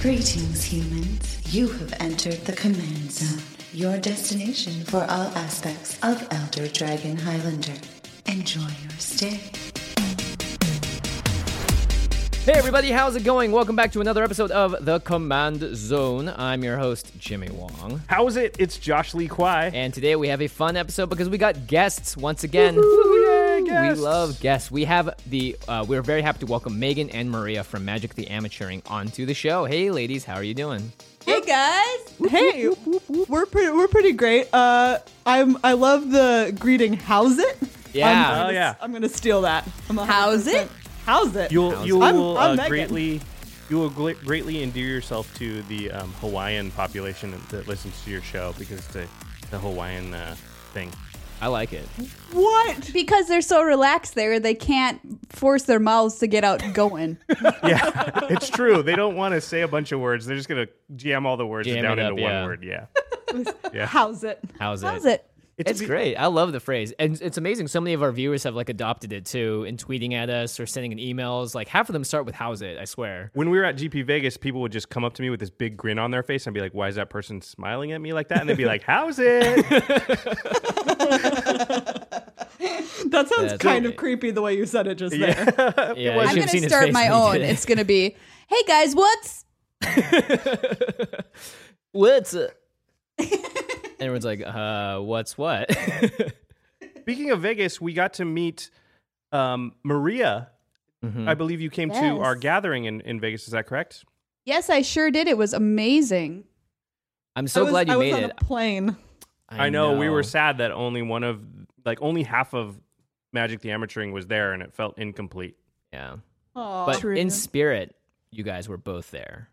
Greetings, humans. You have entered the Command Zone, your destination for all aspects of Elder Dragon Highlander. Enjoy your stay. Hey everybody, how's it going? Welcome back to another episode of The Command Zone. I'm your host, Jimmy Wong. How's it? It's Josh Lee Kwai. And today we have a fun episode because we got guests once again. Yay, We love guests. We have the uh, we're very happy to welcome Meghan and Maria from Magic the Amateuring onto the show. Hey ladies, how are you doing? Hey guys. Hey, we're pretty we're pretty great. Uh, I'm I love the greeting. How's it? Yeah. I'm Oh, gonna, yeah. I'm gonna steal that. I'm How's it? How's it? You'll you I'm- will I'm uh, greatly you will gl- greatly endear yourself to the um, Hawaiian population that listens to your show because the the Hawaiian uh, thing. I like it. what? Because they're so relaxed there, they can't force their mouths to get out going. Yeah, it's true. They don't want to say a bunch of words. They're just gonna jam all the words Jam down it into up, one yeah. word. Yeah. How's it? How's it? How's it? It's, great. I love the phrase. And it's amazing. So many of our viewers have like adopted it too in tweeting at us or sending in emails. Like half of them start with how's it, I swear. When we were at GP Vegas, people would just come up to me with this big grin on their face and be like, "Why is that person smiling at me like that?" And they'd be like, "How's it?" That sounds That's kind great. of creepy the way you said it just there. Yeah, you I'm gonna have seen his start my own. it. It's gonna be, hey guys, what's What's up? Everyone's like, uh, what's what? Speaking of Vegas, we got to meet um, Maria. Mhm. I believe you came to our gathering in, in Vegas. Is that correct? Yes, I sure did. It was amazing. I'm so was, glad you I was made on it. a plane. I know, we were sad that only one of like only half of Magic the Amateuring was there, and it felt incomplete. Yeah. Aw. But True. in spirit, you guys were both there.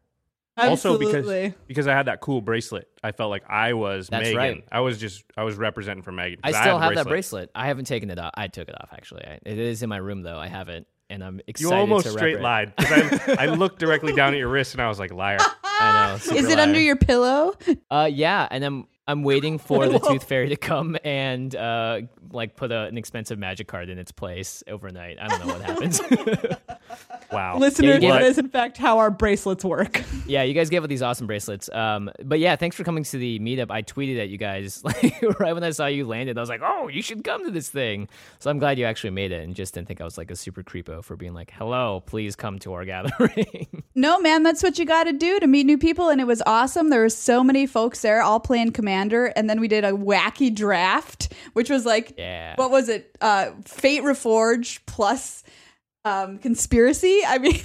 Also, because because I had that cool bracelet, I felt like I was That's Meghan. right. I was just I was representing for Meghan. I still had have the that bracelet. I haven't taken it off. I took it off actually. I, it is in my room though. I have it, and I'm excited. You excited almost to rep straight lied because I, I looked directly down at your wrist and I was like, liar. I know. Is it liar. under your pillow? Uh, yeah, and I'm I'm waiting for the Tooth Fairy to come and uh like put a, an expensive magic card in its place overnight. I don't know what happens. Wow. Listeners, Yeah, that you- is in fact how our bracelets work. yeah, you guys gave out these awesome bracelets. Um, but yeah, thanks for coming to the meetup. I tweeted at you guys like right when I saw you landed. I was like, oh, you should come to this thing. So I'm glad you actually made it and just didn't think I was like a super creepo for being like, hello, please come to our gathering. No, man, that's what you got to do to meet new people, and it was awesome. There were so many folks there, all playing Commander, and then we did a wacky draft, which was like, Yeah. what was it? Uh, Fate Reforged plus um, conspiracy. I mean,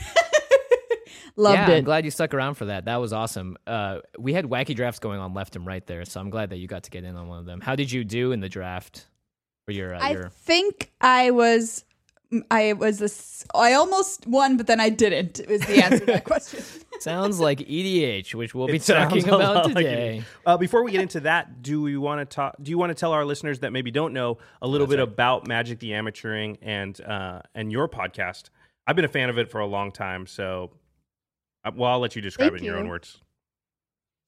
loved yeah, I'm it. glad you stuck around for that. That was awesome. Uh, we had wacky drafts going on left and right there, so I'm glad that you got to get in on one of them. How did you do in the draft? For your, uh, I your think I was. I was this. I almost won, but then I didn't. Is the answer to that question. sounds like EDH, which we'll be It sounds talking about lot like today. Uh, before we get into that, do we want to talk? Do you want to tell our listeners that maybe don't know a little bit about Magic the Amateuring and uh, and your podcast? I've been a fan of it for a long time, so uh, well, I'll let you describe Thank it in your own words.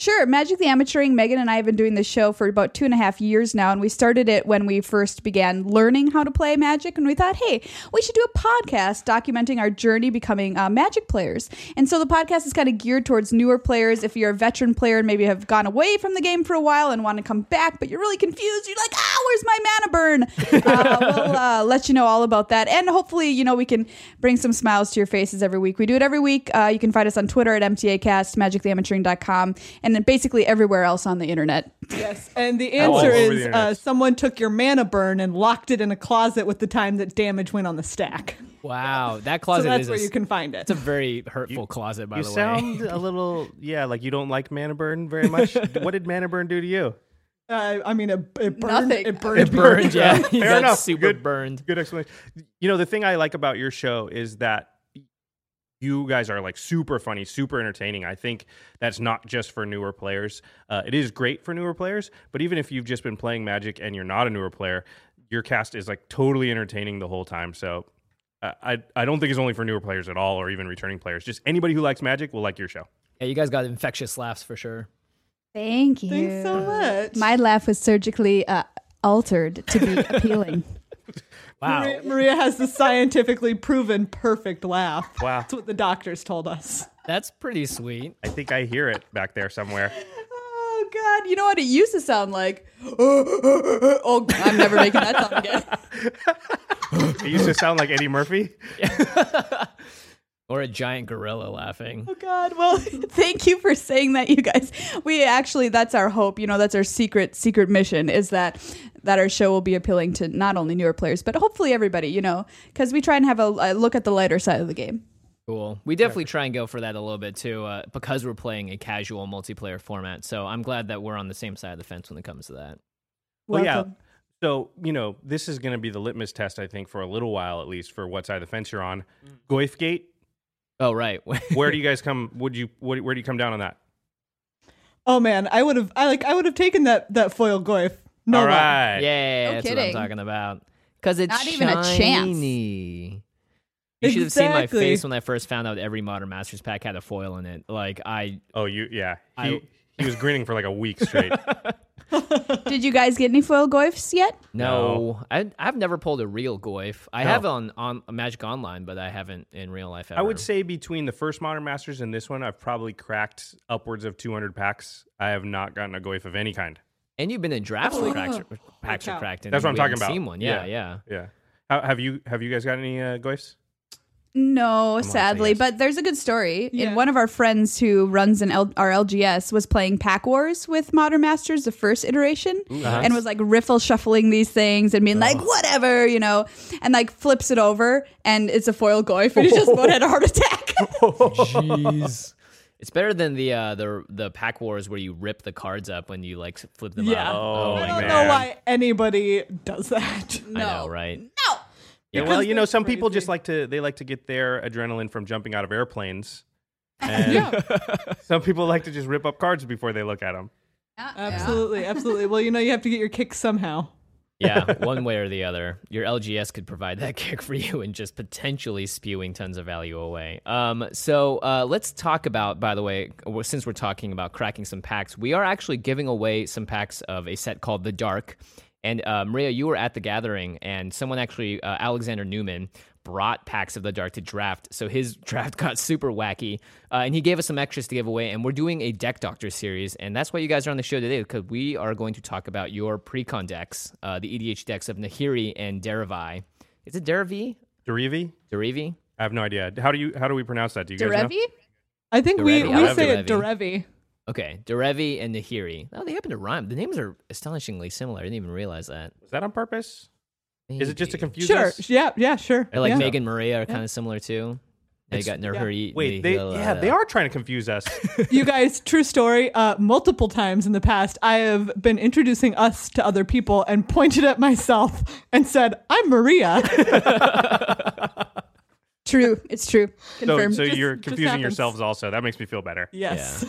Sure. Magic the Amateuring, Meghan and I have been doing this show for about two and a half years now. And we started it when we first began learning how to play Magic. And we thought, hey, we should do a podcast documenting our journey becoming uh, Magic players. And so the podcast is kind of geared towards newer players. If you're a veteran player and maybe have gone away from the game for a while and want to come back, but you're really confused, you're like, ah, where's my mana burn? uh, we'll uh, let you know all about that. And hopefully, you know, we can bring some smiles to your faces every week. We do it every week. Uh, you can find us on Twitter at MTAcast, magictheamateuring.com, and then basically everywhere else on the internet. Yes, and the answer over the is internet. uh, someone took your mana burn and locked it in a closet with the time that damage went on the stack. Wow, that So closet that's is where a, you can find it. it's a very hurtful closet, by the way. You sound a little, yeah, like you don't like Mana Burn very much. what did Mana Burn do to you? Uh, I mean, it, it burned. Nothing. It burned. It burned, yeah. Fair enough. super Good. burned. Good explanation. You know, the thing I like about your show is that you guys are like super funny, super entertaining. I think that's not just for newer players. Uh, it is great for newer players, but even if you've just been playing Magic and you're not a newer player, your cast is like totally entertaining the whole time. So uh, I I don't think it's only for newer players at all, or even returning players. Just anybody who likes Magic will like your show. Yeah, you guys got infectious laughs for sure. Thank you. Thanks so much. My laugh was surgically uh, altered to be appealing. Wow. Maria, Maria has the scientifically proven perfect laugh. Wow. That's what the doctors told us. That's pretty sweet. I think I hear it back there somewhere. Oh God! You know what it used to sound like? Oh, oh, oh I'm never making that sound again. It used to sound like Eddie Murphy. Or a giant gorilla laughing. Oh God! Well, thank you for saying that, you guys. We actually, that's our hope. You know, that's our secret, secret mission is that that our show will be appealing to not only newer players, but hopefully everybody. You know, because we try and have a, a look at the lighter side of the game. Cool. We definitely try and go for that a little bit too, uh, because we're playing a casual multiplayer format. So I'm glad that we're on the same side of the fence when it comes to that. Well, yeah. So, you know, this is going to be the litmus test, I think, for a little while at least, for what side of the fence you're on. Goyfgate, Oh right. where do you guys come? Would you, what, where do you come down on that? Oh man, I would have. I like. I would have taken that that foil Goyf. No All lie. yeah, No that's what. I'm talking about. Because it's Not even a chance. You should have seen my face when I first found out every Modern Masters pack had a foil in it. Like I, Oh, you, yeah. He, I- he was grinning for like a week straight. Did you guys get any foil Goyfs yet? no, I, I've never pulled a real Goyf. I No. have on on Magic Online, but I haven't in real life. Ever. I would say between the first Modern Masters and this one, I've probably cracked upwards of 200 packs. I have not gotten a Goyf of any kind. And you've been in drafts Oh, where cracks, yeah. packs are out. cracked. And That's what I'm we talking haven't about. Seen one? Yeah, Yeah. yeah. Yeah. How, have you have you guys got any uh, Goyfs? No, say sadly, but there's a good story. Yeah. And one of our friends who runs an L- our LGS was playing Pack Wars with Modern Masters, the first iteration, and was like riffle shuffling these things and being like, whatever, you know, and like flips it over and it's a foil Goyf and he just about had a heart attack. Jeez. It's better than the uh, the the pack wars where you rip the cards up when you like flip them Yeah. up. Oh, I don't man. know why anybody does that. I know, right? No. Yeah, Because well, you know, they're some people just like to they like to get their adrenaline from jumping out of airplanes. And Yeah, some people like to just rip up cards before they look at them. Yeah, absolutely, absolutely. Well, you know, you have to get your kick somehow. Yeah, one way or the other. Your LGS could provide that kick for you and just potentially spewing tons of value away. Um, so uh, let's talk about, by the way, since we're talking about cracking some packs, we are actually giving away some packs of a set called The Dark. And uh, Maria, you were at the gathering, and someone actually, uh, Alexander Newman, brought packs of the dark to draft. So his draft got super wacky, uh, and he gave us some extras to give away. And we're doing a deck doctor series, and that's why you guys are on the show today because we are going to talk about your pre-con decks, uh, the EDH decks of Nahiri and Derevi. Is it Derivi? Derivi? Derivi? I have no idea. How do you how do we pronounce that? Do you guys know? Derevi? I think we, Derevi. we I love say it Derevi. Derevi. Okay, Derevi and Nahiri. Oh, they happen to rhyme. The names are astonishingly similar. I didn't even realize that. Was that on purpose? Is it just to Maybe. confuse Sure. us? Yeah. Yeah. Sure. Or like yeah. Meghan Maria are kind of similar too. They It's- got Nahiri. Wait, they yeah, they are trying to confuse us. you guys, true story. Uh, multiple times in the past, I have been introducing us to other people and pointed at myself and said, "I'm Maria." True. It's true. so Confirmed. so Just- you're confusing yourselves also. That makes me feel better. yes.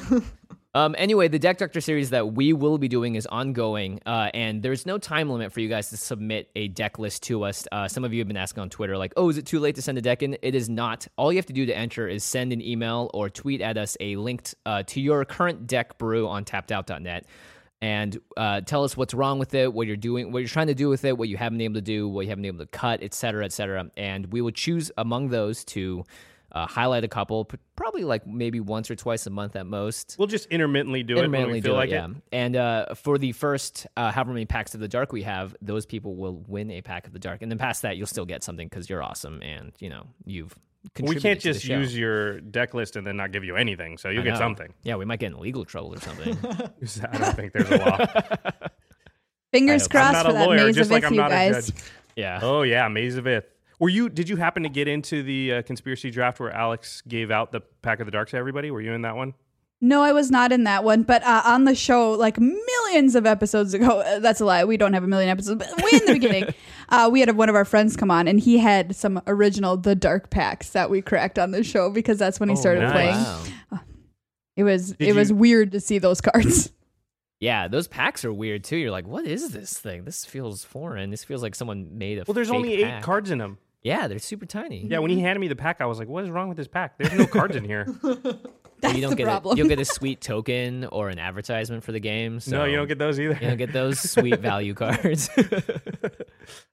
Um, anyway, the Deck Doctor series that we will be doing is ongoing, uh, and there's no time limit for you guys to submit a deck list to us. Uh, some of you have been asking on Twitter, like, oh, is it too late to send a deck in? It is not. All you have to do to enter is send an email or tweet at us a link uh, to your current deck brew on tappedout.net. And uh, tell us what's wrong with it, what you're doing, what you're trying to do with it, what you haven't been able to do, what you haven't been able to cut, et cetera, et cetera. And we will choose among those to uh, highlight a couple, p- probably like maybe once or twice a month at most We'll just intermittently do it when intermittently we feel do like it, yeah. it. And uh, for the first uh, however many packs of the dark we have, those people will win a pack of the dark, and then past that, you'll still get something because you're awesome and you know you've. Contributed We can't just use your deck list and then not give you anything. So you'll get something. Yeah, we might get in legal trouble or something. I don't think there's a law. Fingers crossed I'm crossed not for a that lawyer, maze just of like if I'm you not a judge. yeah. Oh yeah, Maze of Ith. Were you? Did you happen to get into the uh, conspiracy draft where Alex gave out the pack of the dark to everybody? Were you in that one? No, I was not in that one, but uh, on the show, like millions of episodes ago, uh, that's a lie. We don't have a million episodes, but way in the beginning, uh, we had one of our friends come on, and he had some original The Dark packs that we cracked on the show because that's when he Oh, started nice. playing. Wow. It was Did it was weird to see those cards. Yeah, those packs are weird too. You're like, what is this thing? This feels foreign. This feels like someone made a. Well, there's fake only eight pack. cards in them. Yeah, they're super tiny. Yeah, when he handed me the pack, I was like, "What is wrong with this pack? There's no cards in here." That's you don't the get problem. A, you'll get a sweet token or an advertisement for the game. So no, you don't get those either. You don't get those sweet value cards.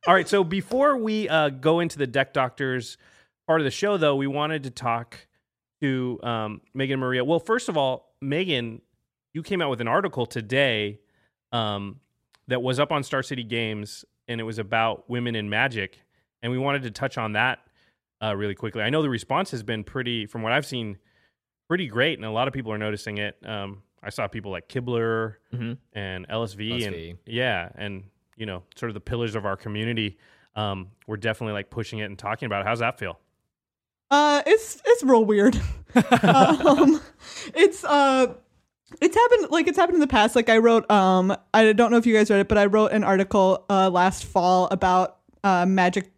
All right, so before we uh, go into the deck doctors part of the show, though, we wanted to talk to um, Meghan and Maria. Well, first of all, Meghan, you came out with an article today um, that was up on Star City Games, and it was about women in magic, and we wanted to touch on that uh, really quickly. I know the response has been pretty, from what I've seen, pretty great, and a lot of people are noticing it. Um, I saw people like Kibler Mhm. and LSV, and yeah, and you know, sort of the pillars of our community. Um, we're definitely like pushing it and talking about it. How's that feel? Uh, it's it's real weird. um, it's uh, it's happened like it's happened in the past. Like I wrote, um, I don't know if you guys read it, but I wrote an article uh last fall about uh Magic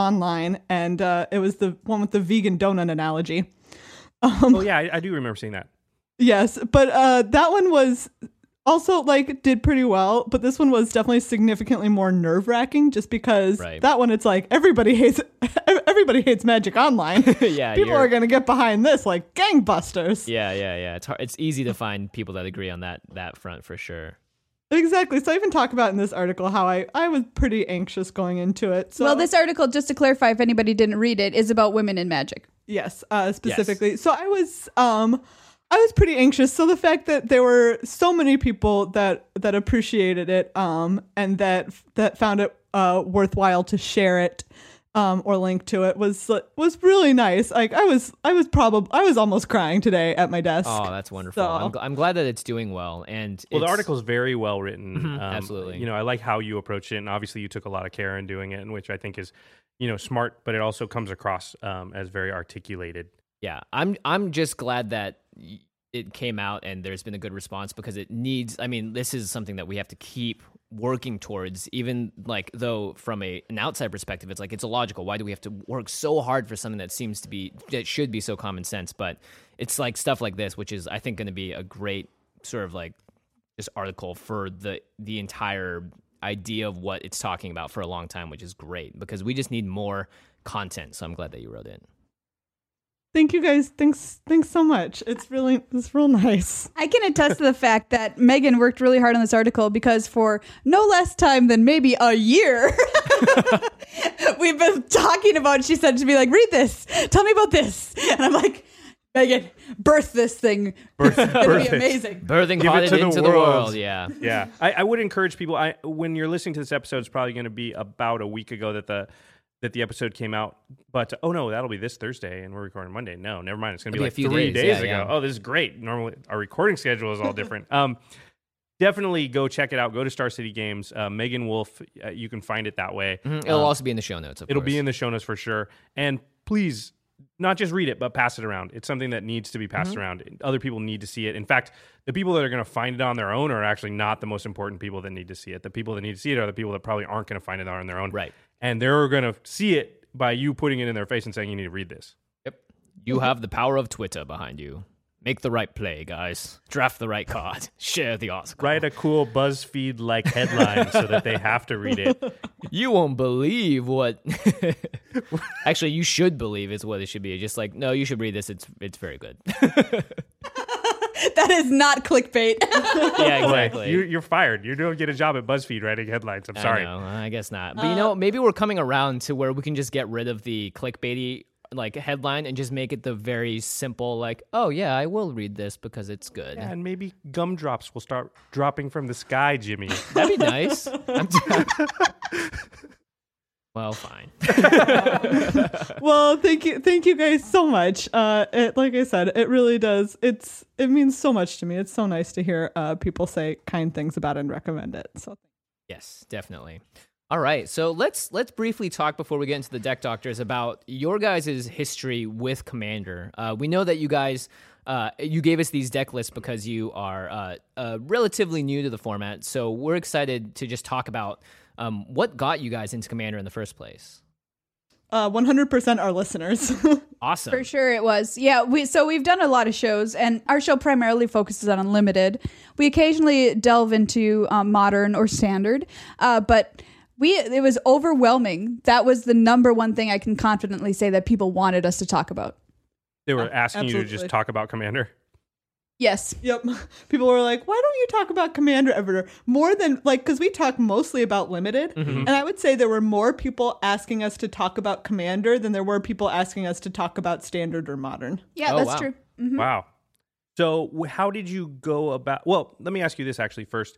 Online, and uh, it was the one with the vegan donut analogy. Um, Oh yeah, I, I do remember seeing that. Yes, but uh, that one was also like did pretty well, but this one was definitely significantly more nerve wracking, just because Right. that one it's like everybody hates everybody hates Magic Online. yeah, People are gonna get behind this like gangbusters. Yeah, yeah, yeah. It's hard. It's easy to find people that agree on that that front for sure. Exactly. So I even talk about in this article how I I was pretty anxious going into it. So well, this article, just to clarify, if anybody didn't read it, is about women in magic. Yes, uh, specifically. So I was um I was pretty anxious. So the fact that there were so many people that that appreciated it um and that that found it uh worthwhile to share it um or link to it was was really nice. Like I was I was probably I was almost crying today at my desk. Oh, that's wonderful. So- I'm, gl- I'm glad that it's doing well. And Well, the it's- article is very well written. Um, Mhm, absolutely. You know, I like how you approach it, and obviously you took a lot of care in doing it, and which I think is, you know, smart. But it also comes across um, as very articulated. Yeah, I'm I'm just glad that y- it came out and there's been a good response because it needs. I mean, this is something that we have to keep working towards. Even like though from a an outside perspective, it's like it's illogical. Why do we have to work so hard for something that seems to be that should be so common sense? But it's like stuff like this, which is I think going to be a great sort of like this article for the the entire idea of what it's talking about for a long time, which is great because we just need more content. So I'm glad that you wrote it. Thank you guys. Thanks thanks so much. It's really it's real nice. I can attest to the fact that Meghan worked really hard on this article because for no less time than maybe a year, we've been talking about. She said to me like, "Read this. Tell me about this," and I'm like, "Meghan, birth this thing. Birth, It'll be birth it. amazing." Birthing Give it potted to the into the world. world. Yeah. yeah, I, I would encourage people. I when you're listening to this episode, it's probably going to be about a week ago that the that the episode came out. But oh no, that'll be this Thursday, and we're recording Monday. No, never mind. It's going to be like three days, days, yeah, ago. yeah. Oh, this is great. Normally, our recording schedule is all different. Um, definitely go check it out. Go to Star City Games. Uh, Meghan Wolff. Uh, you can find it that way. Mhm. It'll Um, also be in the show notes. Of It'll be in the show notes for sure. And please, not just read it, but pass it around. It's something that needs to be passed Mm-hmm. around. Other people need to see it. In fact, the people that are going to find it on their own are actually not the most important people that need to see it. The people that need to see it are the people that probably aren't going to find it on their own. Right. And they're going to see it by you putting it in their face and saying, you need to read this. Yep. You have the power of Twitter behind you. Make the right play, guys. Draft the right card. Share the article. Write a cool BuzzFeed like headline so that they have to read it. You won't believe what. Actually, you should believe is what it should be. Just like, no, you should read this. It's it's very good. That is not clickbait. yeah, Boy, exactly. you, you're fired. You don't get a job at BuzzFeed writing headlines. I'm sorry. I know. I guess not. But you uh, know, maybe we're coming around to where we can just get rid of the clickbaity like headline and just make it the very simple like, oh yeah, I will read this because it's good. Yeah, and maybe gumdrops will start dropping from the sky, Jimmy. That'd be nice. Well, fine. well, thank you, thank you guys so much. Uh, it, like I said, it really does. It's it means so much to me. It's so nice to hear uh, people say kind things about it and recommend it. So Yes, definitely. All right, so let's let's briefly talk before we get into the deck doctors about your guys' history with Commander. Uh, we know that you guys uh, you gave us these deck lists because you are uh, uh, relatively new to the format, so we're excited to just talk about um, what got you guys into Commander in the first place. uh, 100% our listeners. Awesome. For sure it was. Yeah, we so we've done a lot of shows and our show primarily focuses on unlimited. We occasionally delve into um, modern or standard, uh, but we it was overwhelming. That was the number one thing I can confidently say that people wanted us to talk about. They were asking you to just talk about Commander. Yes. Yep. People were like, why don't you talk about Commander ever more than like, because we talk mostly about limited. Mm-hmm. And I would say there were more people asking us to talk about Commander than there were people asking us to talk about standard or modern. Yeah, Oh, that's wow. true. Mhm. Wow. So, how did you go about? Well, let me ask you this actually first.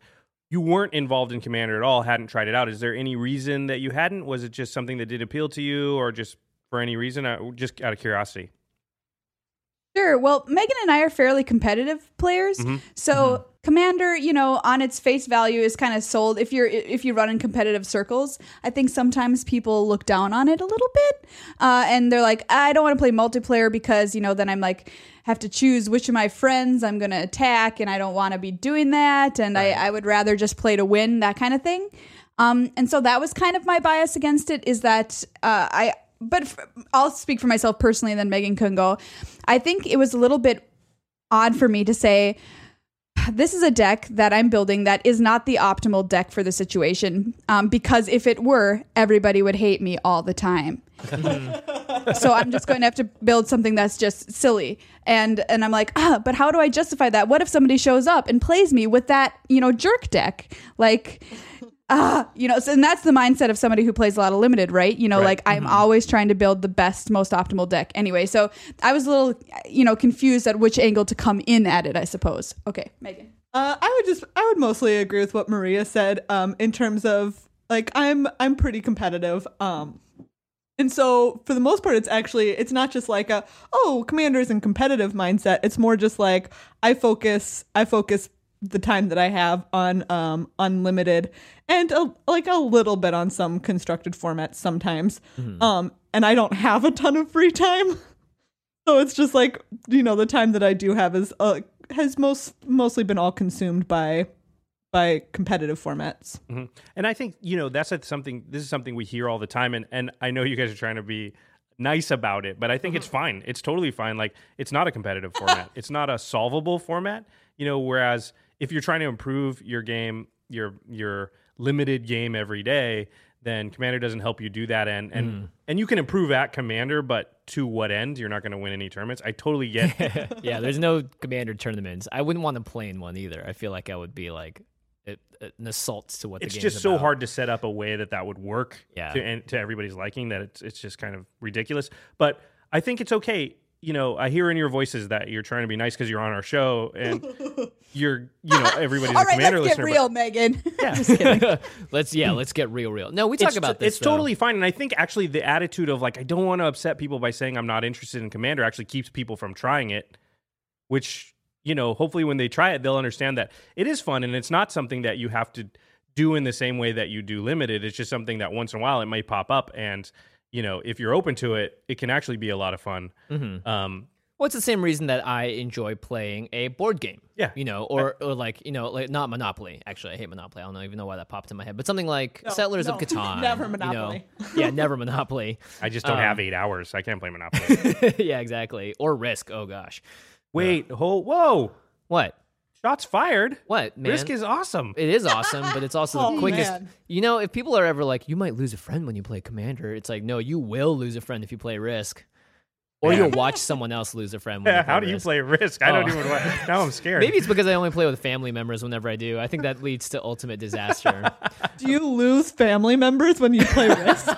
You weren't involved in Commander at all, hadn't tried it out. Is there any reason that you hadn't? Was it just something that did appeal to you, or just for any reason? Uh, just out of curiosity. Sure. Well, Meghan and I are fairly competitive players. Mm-hmm. So Commander, you know, on its face value is kind of sold if you're if you run in competitive circles. I think sometimes people look down on it a little bit, uh, and they're like, I don't want to play multiplayer because you know then I'm like have to choose which of my friends I'm going to attack, and I don't want to be doing that, and I, I would rather just play to win that kind of thing. Um, and so that was kind of my bias against it is that uh, I but f- I'll speak for myself personally, and then Meghan can go. I think it was a little bit odd for me to say, this is a deck that I'm building that is not the optimal deck for the situation. Um, because if it were, everybody would hate me all the time. so I'm just going to have to build something that's just silly. And and I'm like, ah, but how do I justify that? What if somebody shows up and plays me with that, you know, jerk deck? Like ah, you know, so, and that's the mindset of somebody who plays a lot of limited, right? You know, Right. like I'm always trying to build the best, most optimal deck. Anyway, so I was a little, you know, confused at which angle to come in at it. I suppose. Okay, Meghan. Uh, I would just, I would mostly agree with what Maria said. Um, in terms of like, I'm, I'm pretty competitive. Um, and so for the most part, it's actually, it's not just like a, oh, commanders and competitive mindset. It's more just like I focus, I focus the time that I have on um unlimited and a, like a little bit on some constructed formats sometimes. Um, and I don't have a ton of free time. So it's just like you know the time that I do have is uh, has most mostly been all consumed by by competitive formats. Mhm. And I think you know that's something. This is something we hear all the time, and and I know you guys are trying to be nice about it, but I think it's fine. It's totally fine. Like it's not a competitive format. It's not a solvable format. You know, whereas if you're trying to improve your game, your your limited game every day, then Commander doesn't help you do that. And and and you can improve at Commander, but to what end? You're not going to win any tournaments. I totally get. yeah, there's no commander tournaments. I wouldn't want to play in one either. I feel like I would be like it, an assault to what it's just so hard to set up a way that that would work Yeah. to, and to everybody's liking that it's, it's just kind of ridiculous but i think it's okay you know i hear in your voices that you're trying to be nice because you're on our show and you're you know everybody's All a right, commander let's get listener real, Meghan. yeah Just kidding. let's yeah, let's get real, real. No, we talk it's, about this. it's though. totally fine and i think actually the attitude of like i don't want to upset people by saying i'm not interested in commander actually keeps people from trying it which you know hopefully when they try it they'll understand that it is fun and it's not something that you have to do in the same way that you do limited it's just something that once in a while it might pop up and you know if you're open to it it can actually be a lot of fun Mhm. um Well, it's the same reason that I enjoy playing a board game. Yeah. You know, or, or like, you know, like not Monopoly. Actually, I hate Monopoly. I don't even know why that popped in my head. But something like Settlers no, of Catan. never you know. Monopoly. yeah, never Monopoly. i just don't Um, have eight hours i can't play monopoly yeah, exactly. Or Risk. Oh gosh. wait hold whoa What? Shots fired What, man? risk is awesome It is awesome, but it's also Oh, the quickest. man. You know, if people are ever like, you might lose a friend when you play Commander, it's like, no, you will lose a friend if you play Risk. Or Yeah. you'll watch someone else lose a friend. When yeah, how do you Risk. play risk i don't Oh. even want now i'm scared Maybe it's because I only play with family members whenever I do. I think that leads to ultimate disaster. Do you lose family members when you play Risk?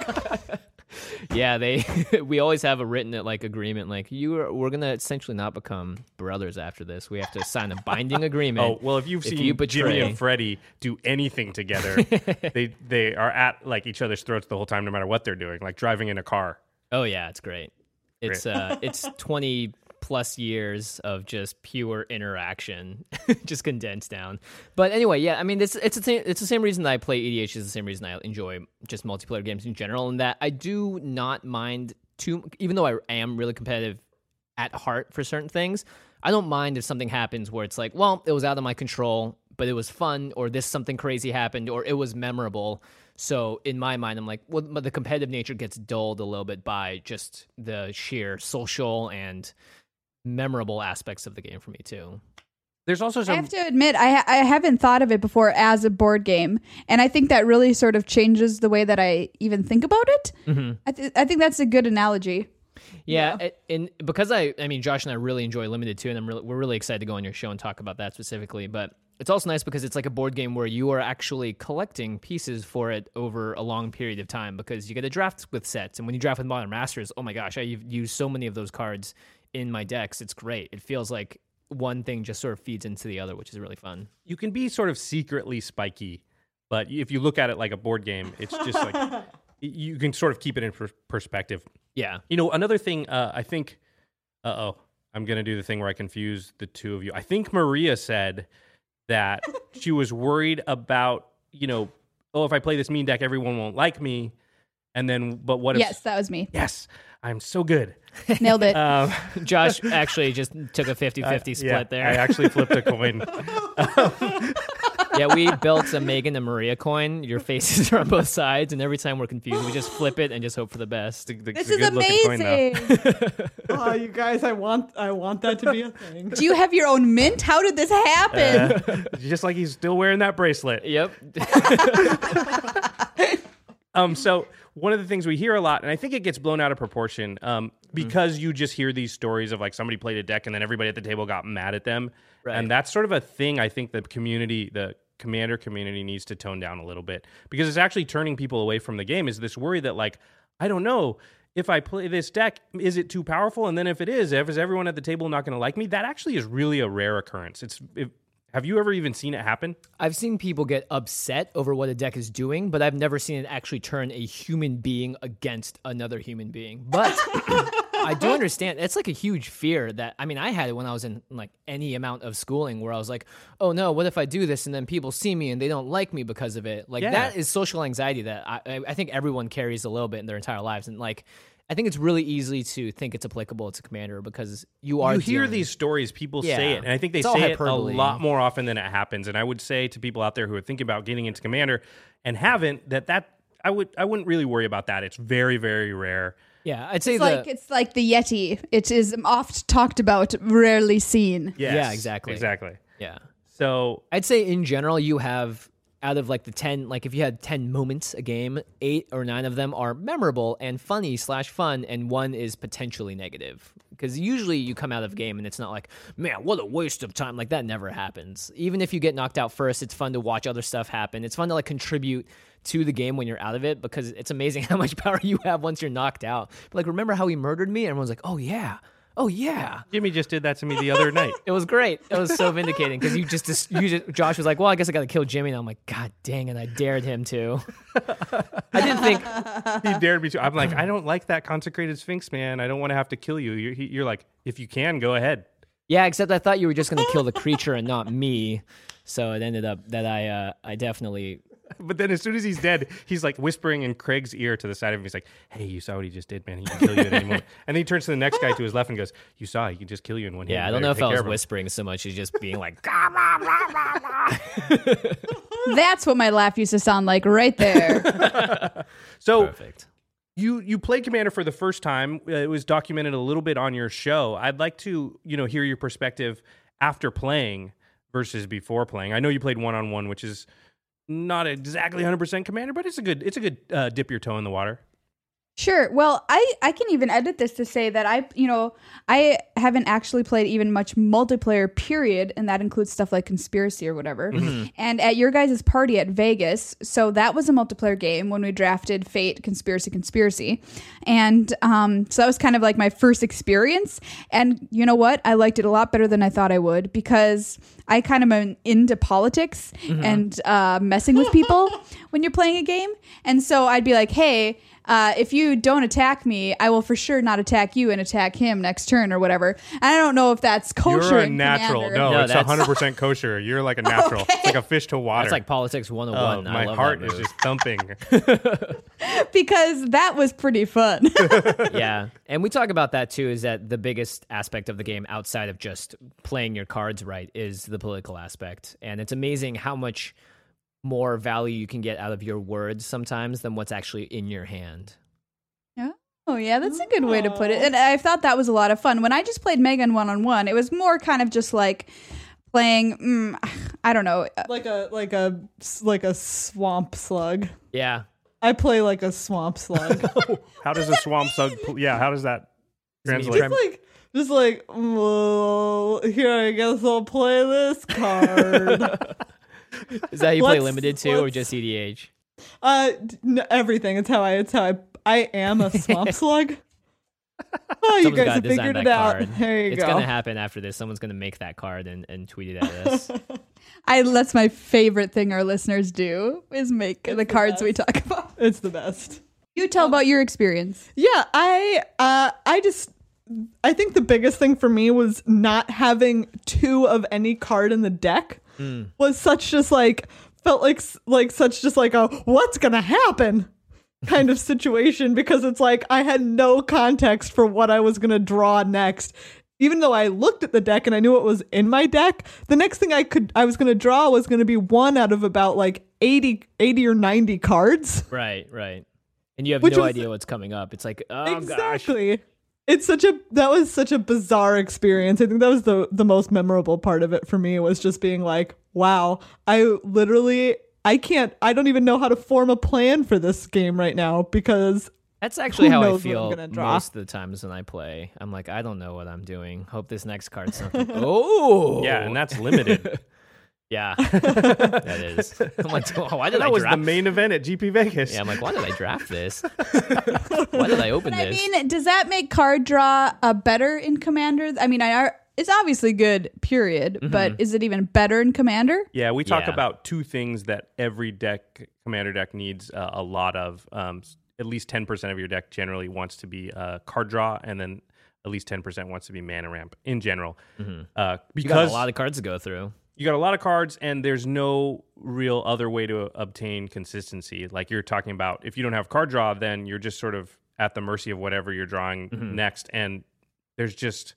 Yeah, they. we always have a written like agreement, like you are. We're gonna essentially not become brothers after this. We have to sign a binding agreement. Oh well, if you've If seen you Jimmy and Freddie do anything together, they they are at like each other's throats the whole time, no matter what they're doing, like driving in a car. Oh yeah, it's great. It's uh it's 20 plus years of just pure interaction just condensed down. But anyway, yeah, I mean it's it's the same it's the same reason that I play EDH is the same reason I enjoy just multiplayer games in general and that I do not mind too even though I am really competitive at heart for certain things, I don't mind if something happens where it's like, well, it was out of my control, but it was fun or this something crazy happened or it was memorable. So in my mind, I'm like, well, the competitive nature gets dulled a little bit by just the sheer social and memorable aspects of the game for me too. There's also some. I have to admit, I ha- I haven't thought of it before as a board game, and I think that really sort of changes the way that I even think about it. Mm-hmm. I, th- I think that's a good analogy. Yeah, it- and because I, I mean, Josh and I really enjoy Limited too, and I'm really, we're really excited to go on your show and talk about that specifically. But it's also nice because it's like a board game where you are actually collecting pieces for it over a long period of time because you get a draft with sets, and when you draft with Modern Masters, oh my gosh, I've used so many of those cards in my decks. It's great. It feels like one thing just sort of feeds into the other, which is really fun. You can be sort of secretly spiky, but if you look at it like a board game, it's just like you can sort of keep it in per- perspective. Yeah. You know, another thing, uh, I think, uh oh, I'm going to do the thing where I confuse the two of you. I think Maria said that she was worried about, you know, oh, if I play this mean deck, everyone won't like me. And then, but what if. Yes, that was me. Yes, I'm so good. Nailed it. Um, Josh actually just took a 50 50 split yeah, there. I actually flipped a coin. yeah, we built a Meghan and Maria coin. Your faces are on both sides, and every time we're confused, we just flip it and just hope for the best. The- the- this the is good-looking coin, though. amazing. oh, you guys, I want I want that to be a thing. Do you have your own mint? How did this happen? Uh, just like he's still wearing that bracelet. Yep. Um, so one of the things we hear a lot, and I think it gets blown out of proportion, um, because you just hear these stories of like somebody played a deck and then everybody at the table got mad at them, Right. and that's sort of a thing. I think the community, the commander community, needs to tone down a little bit because it's actually turning people away from the game. Is this worry that like I don't know. If I play this deck, is it too powerful? And then if it is, if is everyone at the table not going to like me? That actually is really a rare occurrence. It's if, have you ever even seen it happen? I've seen people get upset over what a deck is doing, but I've never seen it actually turn a human being against another human being. But I do understand. It's like a huge fear that I mean, I had it when I was in like any amount of schooling where I was like, "Oh no, what if I do this and then people see me and they don't like me because of it?" Like Yeah. that is social anxiety that I, I- I think everyone carries a little bit in their entire lives, and like. I think it's really easy to think it's applicable to Commander because you are you hear dealing- these stories, people say it, and I think they It's say it a lot more often than it happens. And I would say to people out there who are thinking about getting into Commander and haven't that that I would I wouldn't really worry about that. It's very very rare. Yeah, I'd say It's the like it's like the Yeti. It is oft talked about, rarely seen. Yes, Yeah, exactly. exactly. yeah. So I'd say in general, you have out of like the 10, like if you had 10 moments a game, eight or nine of them are memorable and funny slash fun, and one is potentially negative. Because usually you come out of game and it's not like, man, what a waste of time. Like that never happens. Even if you get knocked out first, it's fun to watch other stuff happen. It's fun to like contribute to the game when you're out of it because it's amazing how much power you have once you're knocked out. But like, remember how he murdered me? Everyone's like, oh yeah. Oh yeah. Jimmy just did that to me the other night. It was great. It was so vindicating because you just, just you just Josh was like, "Well, I guess I got to kill Jimmy." And I'm like, "God dang it, I dared him to." I didn't think. he dared me to. I'm like, I don't like that consecrated sphinx, man. I don't want to have to kill you. You're, he- you're like, if you can, go ahead. Yeah, except I thought you were just going to kill the creature and not me. So it ended up that I, uh, I definitely. But then as soon as he's dead, he's like whispering in Craig's ear to the side of him. He's like, "Hey, you saw what he just did, man. He can kill you at any moment." And then he turns to the next guy to his left and goes, "You saw. He can just kill you in one hit. Yeah, I don't know if take I was care of him." whispering so much as just being like, "Gah, blah, blah, blah, blah." That's what my laugh used to sound like right there. So perfect. you you played Commander for the first time. Uh, It was documented a little bit on your show. I'd like to you know hear your perspective after playing versus before playing. I know you played one on one, which is not exactly 100% Commander, but it's a good it's a good uh, dip your toe in the water. Sure. Well, I I can even edit this to say that I, you know, I haven't actually played even much multiplayer period and that includes stuff like conspiracy or whatever. And at your guys' party at Vegas, so that was a multiplayer game when we drafted Fate Conspiracy Conspiracy. And um so that was kind of like my first experience and you know what? I liked it a lot better than I thought I would because I kind of am into politics and uh, messing with people when you're playing a game. And so I'd be like, hey, uh, if you don't attack me, I will for sure not attack you and attack him next turn or whatever. And I don't know if that's kosher. You're a in natural. Commander. No, No, it's that's- 100% kosher. You're like a natural. It's like a fish to water. That's like politics Oh, 101. I my love heart that is move. just thumping. because that was pretty fun. yeah. And we talk about that too is that the biggest aspect of the game outside of just playing your cards right is the political aspect. And it's amazing how much more value you can get out of your words sometimes than what's actually in your hand. Yeah. Oh yeah, that's a good way to put it. And I thought that was a lot of fun. When I just played Meghan one on one, it was more kind of just like playing. Mm, I don't know. like a like a like a swamp slug. Yeah. I play like a swamp slug. How does a swamp slug? pl- Yeah, how does that? Translate. Just like, just like, well, here I guess I'll play this card. Is that you play Let's- limited too, or just EDH? uh, d- n- everything. It's how I. It's how I. I am a swamp slug. Oh, you Someone's guys gotta have figured that it out. card. There you it's go. gonna happen after this. Someone's gonna make that card and, and tweet it at us. I that's my favorite thing our listeners do is make the, the cards we talk about. It's the best. You tell about your experience. Yeah, I uh I just I think the biggest thing for me was not having two of any card in the deck Mm. was such just like felt like like such just like a what's to happen kind of situation because it's like I had no context for what I was to draw next. Even though I looked at the deck and I knew what was in my deck, the next thing I could I was to draw was to be one out of about like 80 80 or 90 cards. right, right. And you have Which no was- idea what's coming up. It's like, oh gosh. Exactly. It's such a that was such a bizarre experience. I think that was the the most memorable part of it for me was just being like, wow, I literally I can't I don't even know how to form a plan for this game right now because That's actually Who how I knows what I'm feel gonna draw? most of the times when I play. I'm like, I don't know what I'm doing. Hope this next card's something. oh, Yeah, and that's limited. yeah, that is. I'm like, oh, why did I that was draft? the main event at GP Vegas. yeah, I'm like, why did I draft this? why did I open But I mean, does that make card draw a better in Commander? I mean, I are, it's obviously good, period. But is it even better in Commander? Yeah, we talk Yeah. about two things that every deck, commander deck, needs uh, a lot of. Um, at least ten percent of your deck generally wants to be uh, card draw, and then at least ten percent wants to be mana ramp in general. Uh, Mm-hmm. you got because a lot of cards to go through. You got a lot of cards, and there's no real other way to obtain consistency. Like you're talking about, if you don't have card draw, then you're just sort of at the mercy of whatever you're drawing Mm-hmm. next, and there's just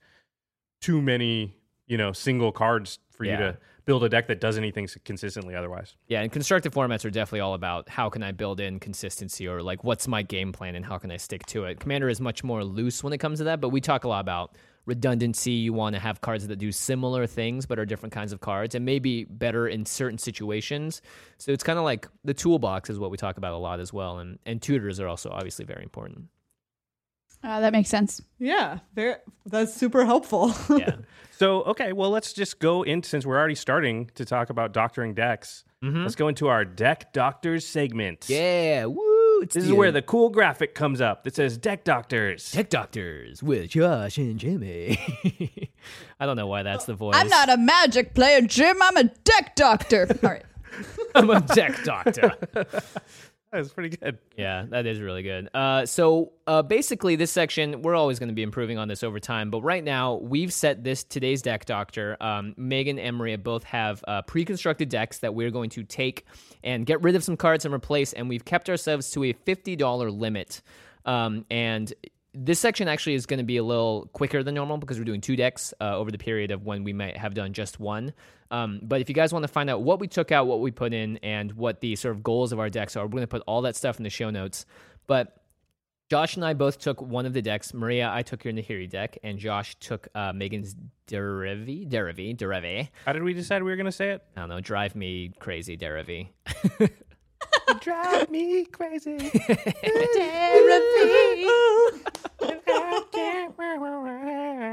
too many, you know, single cards for you to build a deck that does anything consistently otherwise. Yeah, and constructive formats are definitely all about how can I build in consistency or like what's my game plan and how can I stick to it. Commander is much more loose when it comes to that, but we talk a lot about redundancy. You want to have cards that do similar things but are different kinds of cards and maybe better in certain situations. So it's kind of like the toolbox is what we talk about a lot as well, and and tutors are also obviously very important. Uh, that makes sense. yeah, that's super helpful. Yeah. So, okay, well, let's just go in since we're already starting to talk about doctoring decks. Let's go into our deck doctors segment. yeah, woo! It's This is where the cool graphic comes up that says deck doctors. Deck Doctors with Josh and Jimmy. I don't know why that's the voice. I'm not a magic player, Jim. I'm a deck doctor. All right. I'm a deck doctor. That's pretty good. Yeah, that is really good. Uh, so uh, basically, this section we're always going to be improving on this over time. But right now, we've set this today's deck doctor. Um, Meghan and Maria both have uh, pre-constructed decks that we're going to take and get rid of some cards and replace. And we've kept ourselves to a fifty dollar limit. Um, and this section actually is going to be a little quicker than normal because we're doing two decks uh, over the period of when we might have done just one. Um, but if you guys want to find out what we took out, what we put in, and what the sort of goals of our decks are, we're going to put all that stuff in the show notes. But Josh and I both took one of the decks. Maria, I took your Nahiri deck, and Josh took uh, Meghan's Derivi, Derivi, Derivi. How did we decide we were going to say it? I don't know, drive me crazy, Derivi. Drive me crazy.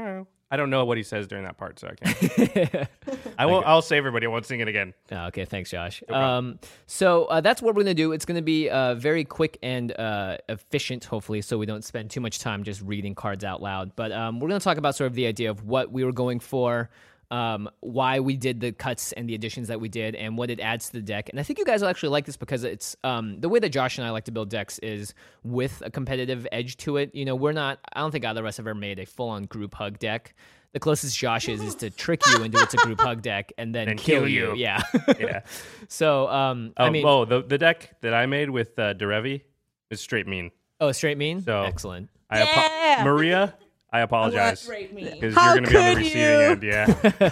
I don't know what he says during that part, so I can't. I will. I'll say everybody. I won't sing it again. Oh, okay, thanks, Josh. Um, so uh, that's what we're going to do. It's going to be uh, very quick and uh, efficient, hopefully, so we don't spend too much time just reading cards out loud. But um, we're going to talk about sort of the idea of what we were going for, um, why we did the cuts and the additions that we did, and what it adds to the deck. And I think you guys will actually like this because it's um, the way that Josh and I like to build decks is with a competitive edge to it. You know, we're not. I don't think either of us have ever made a full-on group hug deck. The closest Josh is is to trick you into it's a group hug deck and then And kill, kill you. you. Yeah. Yeah. So, um, Oh, I mean, oh, the the deck that I made with uh, Derevi is straight mean. oh, straight mean. So- Excellent. I apo- Maria, I apologize because How you're going to be on the could receiving you? end. Yeah.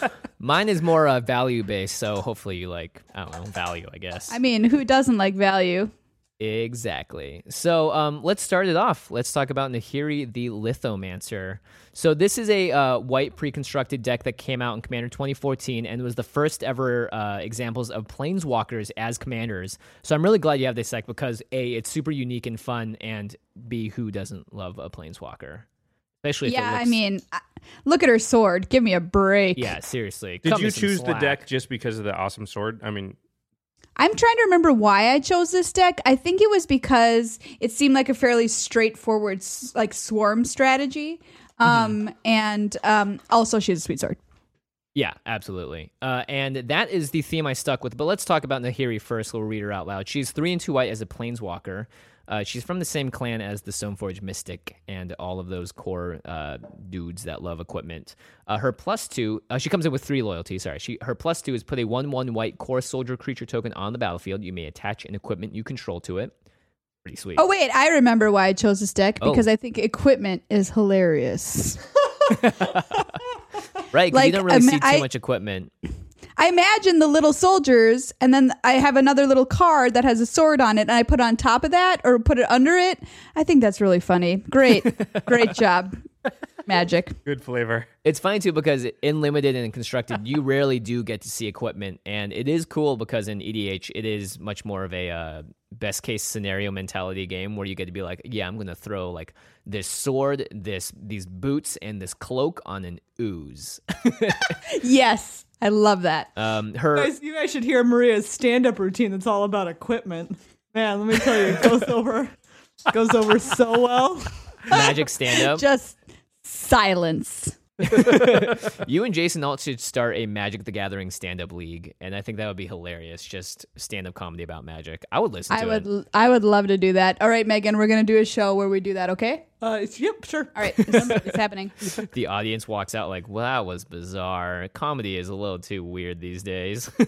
Mine is more uh, value based, so hopefully you like I don't know value, I guess. I mean, who doesn't like value? Exactly. So um, let's start it off. Let's talk about Nahiri the Lithomancer. So this is a uh, white pre-constructed deck that came out in Commander 2014 and was the first ever uh, examples of Planeswalkers as commanders. So I'm really glad you have this deck because a it's super unique and fun, and b who doesn't love a Planeswalker? Especially if it yeah, I mean, look at her sword. Give me a break. yeah, seriously. Did cut you some choose the deck just because of the awesome sword? I mean, I'm trying to remember why I chose this deck. I think it was because it seemed like a fairly straightforward, like swarm strategy. Um, and um, also she has a sweet sword. Yeah, absolutely. Uh, and that is the theme I stuck with. But let's talk about Nahiri first. We'll read her out loud. She's three and two white as a planeswalker. Uh, she's from the same clan as the Stoneforge Mystic and all of those Kor uh, dudes that love equipment. Uh, her plus two, uh, she comes in with three loyalty. Sorry, she her plus two is put a one-one white Kor soldier creature token on the battlefield. You may attach an equipment you control to it. Pretty sweet. Oh wait, I remember why I chose this deck Oh. because I think equipment is hilarious. right? like, you don't really see too I- much equipment. I imagine the little soldiers, and then I have another little card that has a sword on it, and I put on top of that or put it under it. I think that's really funny. Great, great job, Magic. good flavor. It's funny too because in limited and constructed, you rarely do get to see equipment, and it is cool because in EDH it is much more of a uh, best case scenario mentality game where you get to be like, yeah, I'm gonna throw like this sword, this these boots, and this cloak on an ooze. Yes, I love that. um, her Guys, you guys should hear Maria's stand-up routine. That's all about equipment. Man, let me tell you, it goes over, goes over so well. magic stand up. Just silence. you and Jason all should start a Magic the Gathering stand up league, and I think that would be hilarious. Just stand up comedy about magic. I would listen to I would, it. l- I would love to do that. All right, Meghan, we're gonna do a show where we do that. Okay. Uh, it's, yep, sure. All right, it's, it's happening. The audience walks out like, "Well, that was bizarre. Comedy is a little too weird these days."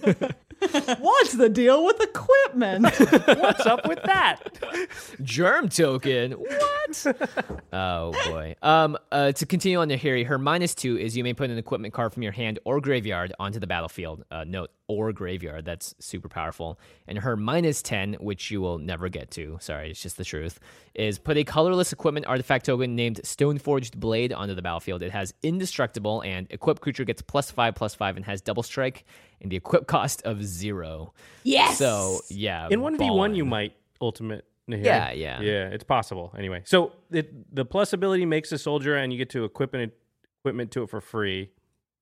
What's the deal with equipment? What's up with that? Germ token. What? oh boy. Um. Uh. To continue on to Harry, her minus two is you may put an equipment card from your hand or graveyard onto the battlefield. Uh. Note or graveyard. That's super powerful. And her minus ten, which you will never get to. Sorry, it's just the truth. Is put a colorless equipment artifact token named Stoneforged Blade onto the battlefield. It has indestructible and equipped creature gets plus five plus five and has double strike and the equip cost of zero. Yes. So yeah. In one v one, you might ultimate. Nahiri. Yeah, yeah. yeah. It's possible. Anyway, so it, the plus ability makes a soldier, and you get to equip an equipment to it for free.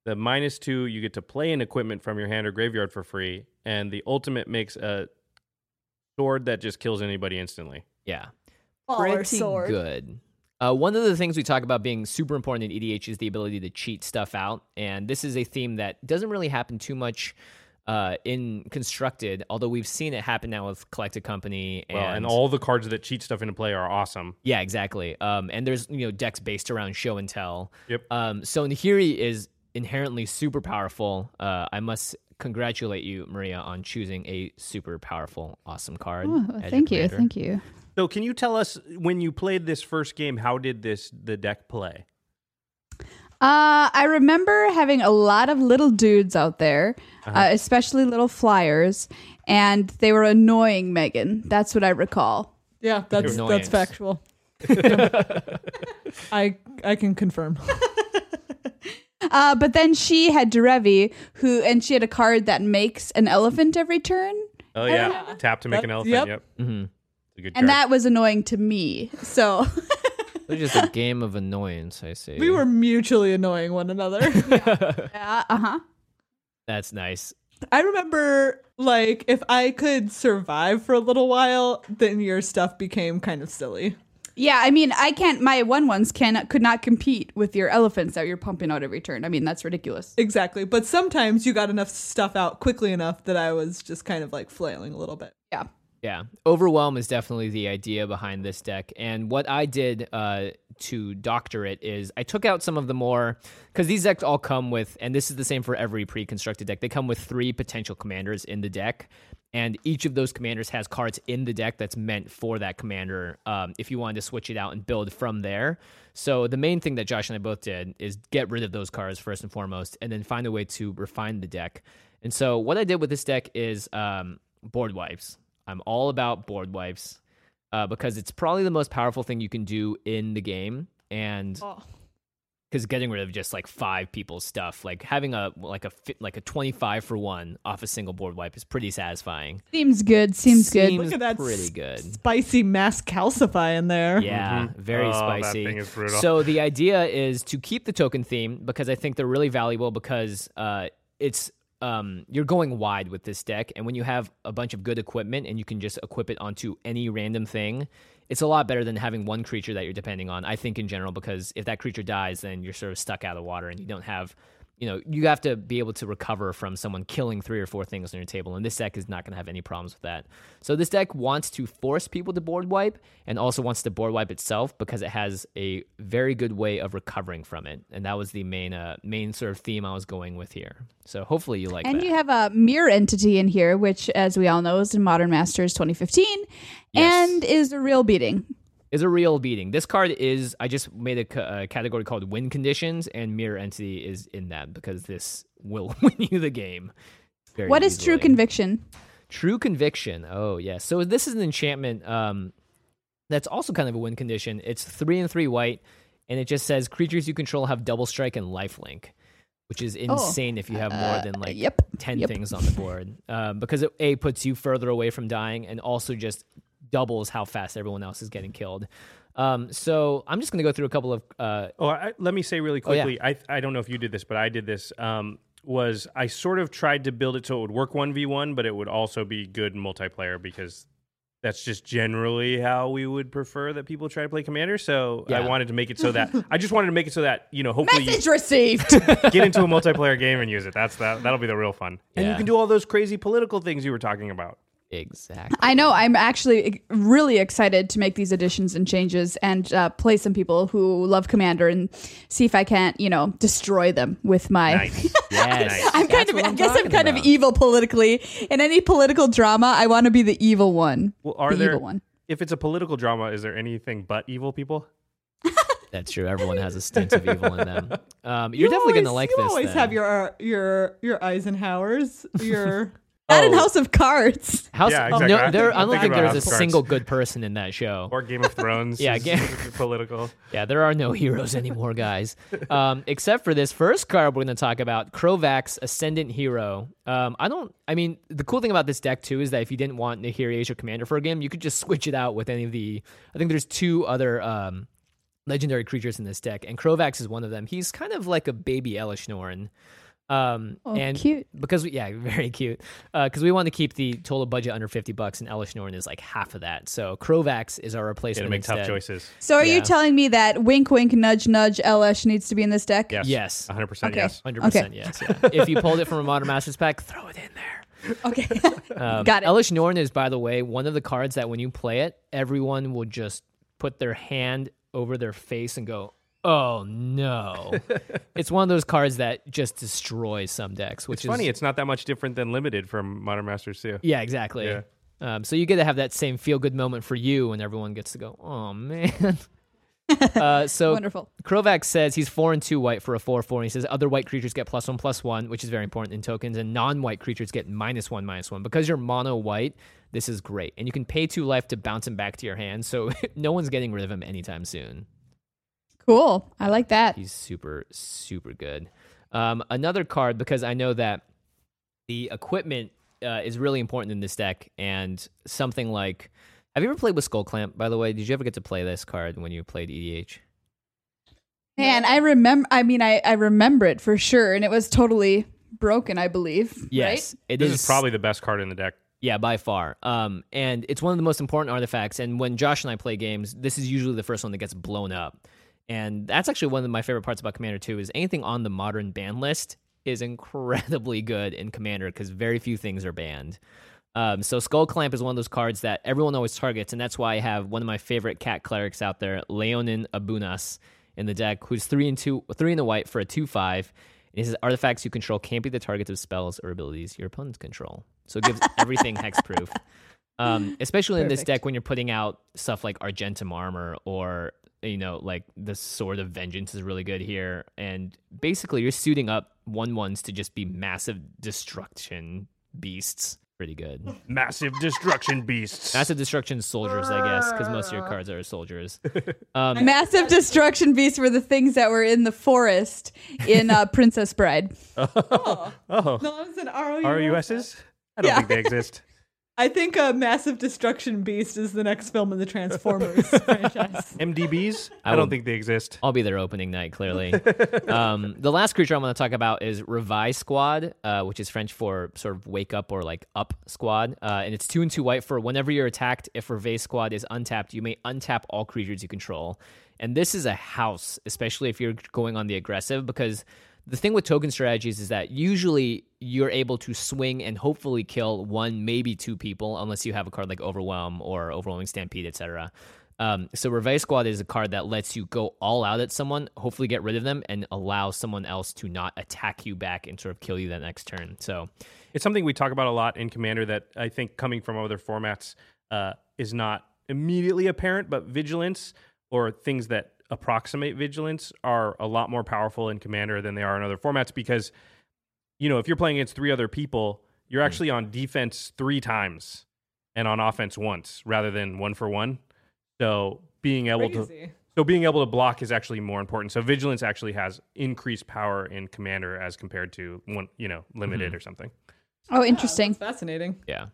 The minus two, you get to play an equipment from your hand or graveyard for free, and the ultimate makes a sword that just kills anybody instantly. Yeah. Baller Pretty sword. good. Uh, one of the things we talk about being super important in EDH is the ability to cheat stuff out, and this is a theme that doesn't really happen too much uh, in constructed. Although we've seen it happen now with Collected Company and, Well, and all the cards that cheat stuff into play are awesome. yeah, exactly. Um, and there's you know decks based around show and tell. Yep. Um, so Nahiri is inherently super powerful. Uh, I must congratulate you, Maria, on choosing a super powerful, awesome card. Oh, as your thank you, thank you. So, can you tell us when you played this first game, how did this the deck play? Uh, I remember having a lot of little dudes out there, uh especially little flyers, and they were annoying Meghan. That's what I recall. Yeah, that's that's factual. I I can confirm. Uh, but then she had Derevi, who, and she had a card that makes an elephant every turn, Oh yeah, tap to make an elephant. yep. Yep, Mhm. It's a good and card. that was annoying to me. So, It's just a game of annoyance, I see. We were mutually annoying one another. uh huh. That's nice. I remember like if I could survive for a little while, then your stuff became kind of silly. Yeah, I mean, I can't. My one ones can could not compete with your elephants that you're pumping out every turn. I mean, that's ridiculous. Exactly. But sometimes you got enough stuff out quickly enough that I was just kind of like flailing a little bit. Yeah. Yeah, overwhelm is definitely the idea behind this deck. And what I did uh, to doctor it is I took out some of the more because these decks all come with, and this is the same for every pre-constructed deck. They come with three potential commanders in the deck, and each of those commanders has cards in the deck that's meant for that commander. Um, if you wanted to switch it out and build from there. So the main thing that Josh and I both did is get rid of those cards first and foremost, and then find a way to refine the deck. And so what I did with this deck is um, board wipes. I'm all about board wipes uh, because it's probably the most powerful thing you can do in the game. And Oh. because getting rid of just like five people's stuff, like having a like a like a twenty five for one off a single board wipe is pretty satisfying. Seems good. Seems good. Seems Look at that pretty good. Spicy mass calcify in there. Yeah, very Oh, that spicy. thing is brutal. So the idea is to keep the token theme because I think they're really valuable because uh, it's um, you're going wide with this deck, and when you have a bunch of good equipment and you can just equip it onto any random thing, it's a lot better than having one creature that you're depending on. I think in general because if that creature dies, then you're sort of stuck out of water and you don't have. You know, you have to be able to recover from someone killing three or four things on your table, and this deck is not going to have any problems with that. So this deck wants to force people to board wipe, and also wants to board wipe itself because it has a very good way of recovering from it, and that was the main uh, main sort of theme I was going with here. So hopefully you like And that. you have a mirror entity in here, which, as we all know, is in Modern Masters 2015 Yes. and is a real beating. Is a real beating. This card is I just made a, ca- a category called win conditions, and mirror entity is in that because this will win you the game. very What is true conviction? True conviction. Oh yes. So this is an enchantment. Um, that's also kind of a win condition. It's three and three white, and it just says creatures you control have double strike and life link, which is insane if you have more than like Oh. yep, ten yep. things on the board. Um, because it a puts you further away from dying, and also just doubles how fast everyone else is getting killed. Um, so I'm just gonna go through a couple of uh, Oh, I, let me say really Oh, yeah. quickly. I I don't know if you did this, but I did this. Um, was I sort of tried to build it so it would work one v one, but it would also be good in multiplayer because that's just generally how we would prefer that people try to play Commander. So I wanted to make it so that I just wanted to make it so that you know hopefully you Message received. get into a multiplayer game and use it. That's that. That'll be the real fun. And you can do all those crazy political things you were talking about. Exactly. I know. I'm actually really excited to make these additions and changes and uh, play some people who love Commander and see if I can't, you know, destroy them with my. Nice. Yes, I'm kind That's of. what I I'm guess I'm talking kind of evil politically. In any political drama, I want to be the evil one. Well, are the there? evil one. If it's a political drama, is there anything but evil people? That's true. Everyone has a stint of evil in them. Um, you're You definitely gonna like you this. You always then. have your your your Eisenhowers, your Not in Oh. House of Cards. House. Yeah, exactly. no, I there. think- I don't think there's a House of Cards. single good person in that show. Or Game of Thrones? Yeah, is Game- political. Yeah, there are no heroes anymore, guys. Um, except for this first card we're going to talk about, Crovax Ascendant Hero. Um, I don't. I mean, the cool thing about this deck too is that if you didn't want Nahiri Asia Commander for a game, you could just switch it out with any of the. I think there's two other um, legendary creatures in this deck, and Crovax is one of them. He's kind of like a baby Elesh Norn. Um, Oh, and cute. because we, yeah, very cute. Because we want to keep the total budget under fifty bucks, and Elesh Norn is like half of that. So Crovax is our Got replacement. to make tough choices. So are Yeah. you telling me that wink, wink, nudge, nudge, Elesh needs to be in this deck? Yes. Yes. 100% Okay. yes. Hundred percent, yes. Yeah. if you pulled it from a Modern Masters pack, throw it in there. Okay. Um, Got it. Elesh Norn is, by the way, one of the cards that when you play it, everyone will just put their hand over their face and go, "Oh no!" it's one of those cards that just destroys some decks. Which It's is funny. It's not that much different than Limited from Modern Masters too. yeah, exactly. Yeah. Um, so you get to have that same feel good moment for you, and everyone gets to go, "Oh man." uh, so Wonderful. Crovax says he's four and two white for a four four. And he says other white creatures get plus one plus one, which is very important in tokens, and non-white creatures get minus one minus one. Because you're mono white, this is great, and you can pay two life to bounce him back to your hand, so no one's getting rid of him anytime soon. Cool. I like that. He's super super good. Um, another card because I know that the equipment uh, is really important in this deck, and something like. Have you ever played with Skull Clamp? By the way, did you ever get to play this card when you played EDH? Man, I remember. I mean, I, I remember it for sure, and it was totally broken. I believe. Yes, it This is probably the best card in the deck. Yeah, by far. Um, and it's one of the most important artifacts. And when Josh and I play games, this is usually the first one that gets blown up. And that's actually one of my favorite parts about Commander 2 is anything on the modern ban list is incredibly good in Commander because very few things are banned. Um, so Skull Clamp is one of those cards that everyone always targets, and that's why I have one of my favorite cat clerics out there, Leonin Abunas, in the deck, who's three and two, three in the white for a two five. And he says artifacts you control can't be the targets of spells or abilities your opponents control. So it gives everything hexproof. Um, especially in this deck when you're putting out stuff like Argentum armor or you know like the Sword of Vengeance is really good here, and basically you're suiting up one ones to just be massive destruction beasts. pretty good. Massive destruction beasts. Massive destruction soldiers, I guess, because most of your cards are soldiers. Um, Massive destruction beasts were the things that were in the forest in uh, Princess Bride. oh, No, it's an ROU. RUSs? I don't Yeah. think they exist. I think a massive destruction beast is the next film in the Transformers franchise. MDBs? I I, don't would- think they exist. I'll be there opening night, clearly. um, the last creature I'm going to talk about is Reveille Squad, uh, which is French for sort of wake up or like up squad. Uh, and it's two and two white for whenever you're attacked, if Reveille Squad is untapped, you may untap all creatures you control. And this is a house, especially if you're going on the aggressive, because the thing with token strategies is that usually you're able to swing and hopefully kill one, maybe two people, unless you have a card like Overwhelm or Overwhelming Stampede, etc. Um, so Reveille Squad is a card that lets you go all out at someone, hopefully get rid of them, and allow someone else to not attack you back and sort of kill you that next turn. So It's something we talk about a lot in Commander that I think coming from other formats uh, is not immediately apparent, but vigilance or things that approximate vigilance are a lot more powerful in Commander than they are in other formats because, you know, if you're playing against three other people, you're actually on defense three times and on offense once rather than one for one. So being able to so being able to block is actually more important. So vigilance actually has increased power in commander as compared to one, you know, limited or something. Oh, interesting. That's fascinating. yeah,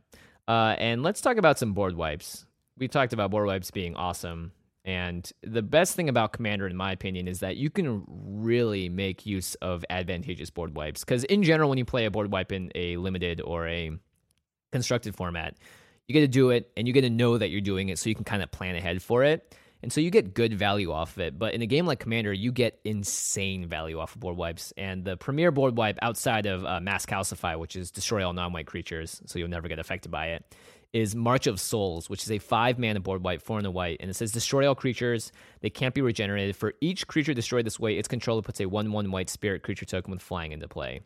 uh, and let's talk about some board wipes. We talked about board wipes being awesome. And the best thing about Commander, in my opinion, is that you can really make use of advantageous board wipes. Because in general, when you play a board wipe in a limited or a constructed format, you get to do it and you get to know that you're doing it so you can kind of plan ahead for it. And so you get good value off of it. But in a game like Commander, you get insane value off of board wipes. And the premier board wipe outside of uh, Mass Calcify, which is destroy all non white creatures, so you'll never get affected by it, is March of Souls, which is a five mana board wipe, four in the white. And it says destroy all creatures. They can't be regenerated. For each creature destroyed this way, its controller puts a 1 1 white spirit creature token with flying into play.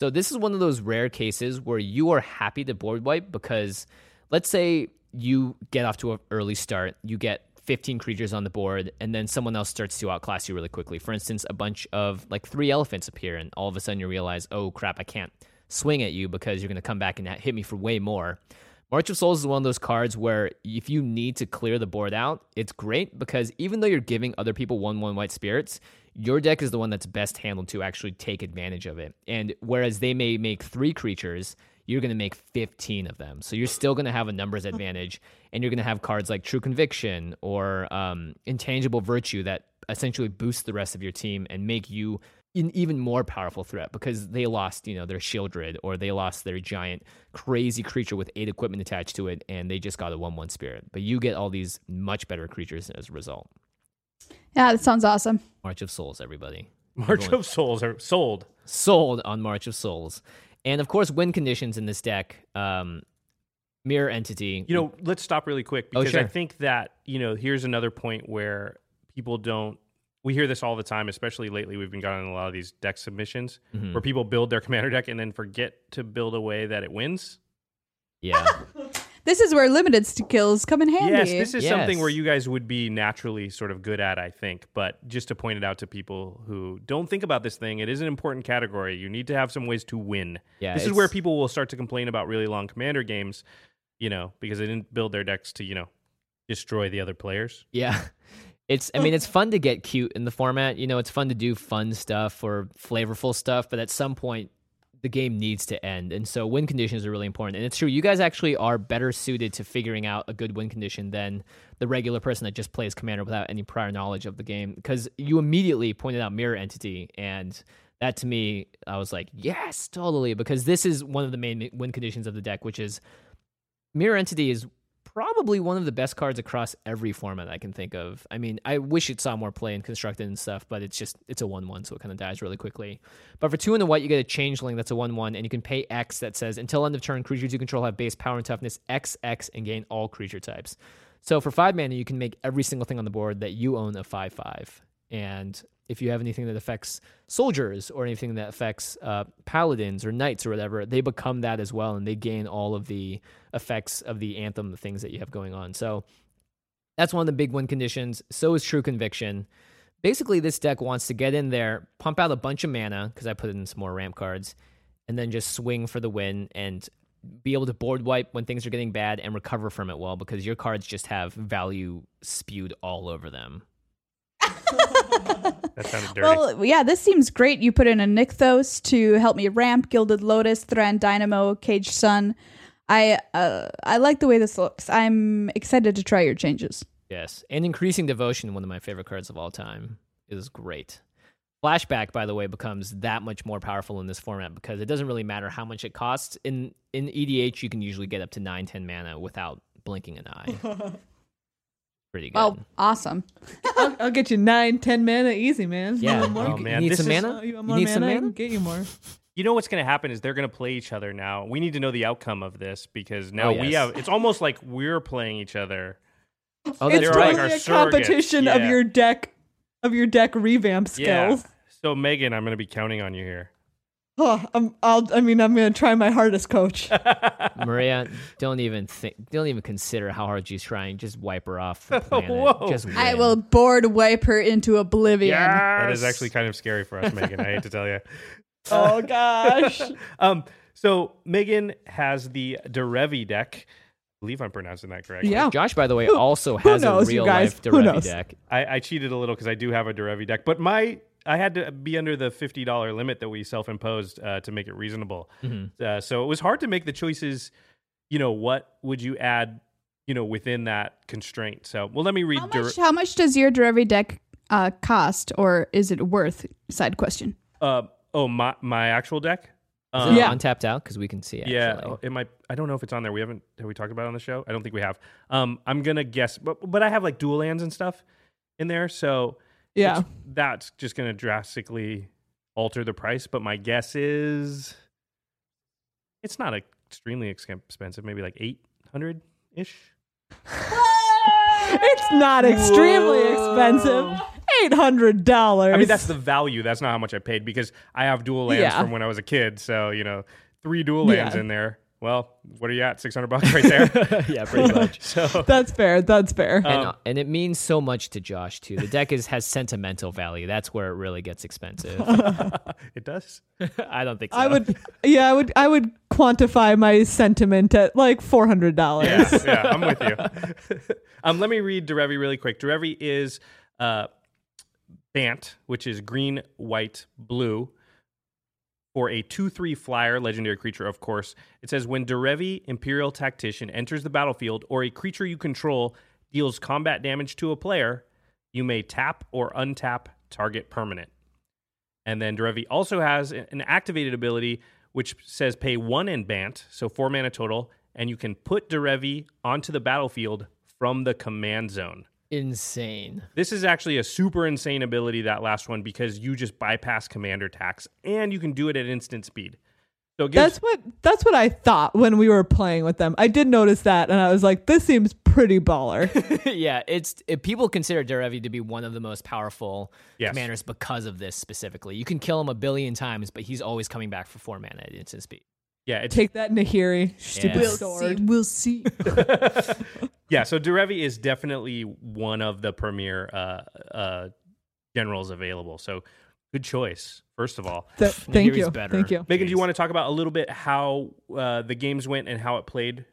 So this is one of those rare cases where you are happy to board wipe because let's say you get off to an early start, you get 15 creatures on the board, and then someone else starts to outclass you really quickly. For instance, a bunch of like three elephants appear, and all of a sudden you realize, oh crap, I can't swing at you because you're going to come back and hit me for way more. March of Souls is one of those cards where if you need to clear the board out, it's great because even though you're giving other people 1 1 white spirits, your deck is the one that's best handled to actually take advantage of it. And whereas they may make three creatures, you're going to make 15 of them. So you're still going to have a numbers advantage, and you're going to have cards like True Conviction or um, Intangible Virtue that essentially boost the rest of your team and make you an even more powerful threat because they lost, you know, their Shieldred or they lost their giant crazy creature with eight equipment attached to it, and they just got a one-one spirit. But you get all these much better creatures as a result. Yeah, that sounds awesome. March of Souls, everybody. March Everyone- of Souls are sold. sold on March of Souls. And of course, win conditions in this deck. Um, mirror entity. You know, let's stop really quick Oh, because I think that, you know, here's another point where people don't we hear this all the time, especially lately. We've been gotten a lot of these deck submissions Mhm. where people build their commander deck and then forget to build a way that it wins. yeah, This is where limited skills come in handy. Yes, this is something where you guys would be naturally sort of good at, I think. But just to point it out to people who don't think about this thing, it is an important category. You need to have some ways to win. yeah. this is where people will start to complain about really long commander games, you know, because they didn't build their decks to, you know, destroy the other players. Yeah. It's I mean it's fun to get cute in the format. You know, it's fun to do fun stuff or flavorful stuff, but at some point the game needs to end. And so win conditions are really important. And it's true, you guys actually are better suited to figuring out a good win condition than the regular person that just plays commander without any prior knowledge of the game because you immediately pointed out mirror entity and that to me I was like, "Yes, totally," because this is one of the main win conditions of the deck, which is Mirror Entity is probably one of the best cards across every format I can think of. I mean, I wish it saw more play in constructed and stuff, but it's just it's a one one, so it kind of dies really quickly. But for two in the white, you get a changeling that's a one one, and you can pay X that says until end of turn, creatures you control have base power and toughness X X and gain all creature types. So for five mana, you can make every single thing on the board that you own a five five. And if you have anything that affects soldiers or anything that affects uh, paladins or knights or whatever, they become that as well, and they gain all of the effects of the anthem, the things that you have going on. So that's one of the big win conditions. So is True Conviction. Basically, this deck wants to get in there, pump out a bunch of mana because I put in some more ramp cards, and then just swing for the win and be able to board wipe when things are getting bad and recover from it well because your cards just have value spewed all over them. That sounded dirty. Well, yeah, this seems great. You put in a Nykthos to help me ramp, Gilded Lotus, Thran Dynamo, Caged Sun. I uh, I like the way this looks. I'm excited to try your changes. Yes, and increasing devotion, one of my favorite cards of all time, is great. Flashback, by the way, becomes that much more powerful in this format because it doesn't really matter how much it costs. In in EDH, you can usually get up to 9, 10 mana without blinking an eye. Pretty good. Oh, awesome. I'll, I'll get you nine, ten mana easy, man. yeah. You? Oh, man, you need this some is- mana? Uh, you want You more need some mana? I mana? can get you more. You know what's going to happen is they're going to play each other now. We need to know the outcome of this because now Oh, we have. It's almost like we're playing each other. Oh, it's that's They're like right. our totally a surrogates, competition of your deck, of your deck revamp Yeah. skills. So Meghan, I'm going to be counting on you here. Oh, I'm, I'll, I mean, I'm gonna try my hardest, coach. Maria, don't even think, don't even consider how hard she's trying. Just wipe her off the planet. Whoa. Just I will board wipe her into oblivion. That is actually kind of scary for us, Meghan. I hate to tell you. oh gosh. Um, so Meghan has the Derevi deck. I believe I'm pronouncing that correctly. Yeah. Josh, by the way, Who- also has a knows, you real life Who Derevi deck. I, I cheated a little because I do have a Derevi deck, but my I had to be under the fifty dollar limit that we self imposed uh, to make it reasonable. Mm-hmm. Uh, so it was hard to make the choices. You know, what would you add? You know, within that constraint. So, well, let me read. How Der- much, how much does your Derevi deck uh, cost, or is it worth? Side question. uh, oh, my my actual deck. Is Um, it Yeah. untapped out? Because we can see it. Yeah, actually. it might. I don't know if it's on there. We haven't. Have we talked about it on the show? I don't think we have. Um, I'm gonna guess, but but I have like dual lands and stuff in there, so Yeah. it's- that's just gonna drastically alter the price. But my guess is it's not extremely expensive. Maybe like eight hundred ish. It's not extremely expensive. Eight hundred dollars. I mean, that's the value. That's not how much I paid because I have dual lands Yeah. from when I was a kid. So you know, three dual lands Yeah. in there. Well, what are you at? Six hundred bucks right there. yeah, pretty much. so That's fair. That's fair. and, Um, uh, and it means so much to Josh too. The deck is has sentimental value. That's where it really gets expensive. it does. I don't think so. I would, yeah, I would, I would quantify my sentiment at like four hundred dollars. Yeah, yeah, I'm with you. um, let me read Derevi really quick. Derevi is uh, Bant, which is green, white, blue. For a 2 3 flyer, legendary creature, of course. It says when Derevi, Empyrial Tactician, enters the battlefield or a creature you control deals combat damage to a player, you may tap or untap target permanent. And then Derevi also has an activated ability which says pay one in Bant, so four mana total, and you can put Derevi onto the battlefield from the command zone. Insane. This is actually a super insane ability, that last one, because you just bypass commander tax and you can do it at instant speed. So gives, That's what that's what I thought when we were playing with them. I did notice that, and I was like, "This seems pretty baller." yeah, it's it, people consider Derevi to be one of the most powerful Yes. commanders because of this specifically. You can kill him a billion times, but he's always coming back for four mana at instant speed. Yeah, it's, Take that, Nahiri. Stupid Yeah. sword. We'll see. yeah. So Derevi is definitely one of the premier uh, uh, generals available. So good choice, first of all. Th- thank Nahiri's you. better. Thank you. Meghan, do you want to talk about a little bit how uh, the games went and how it played?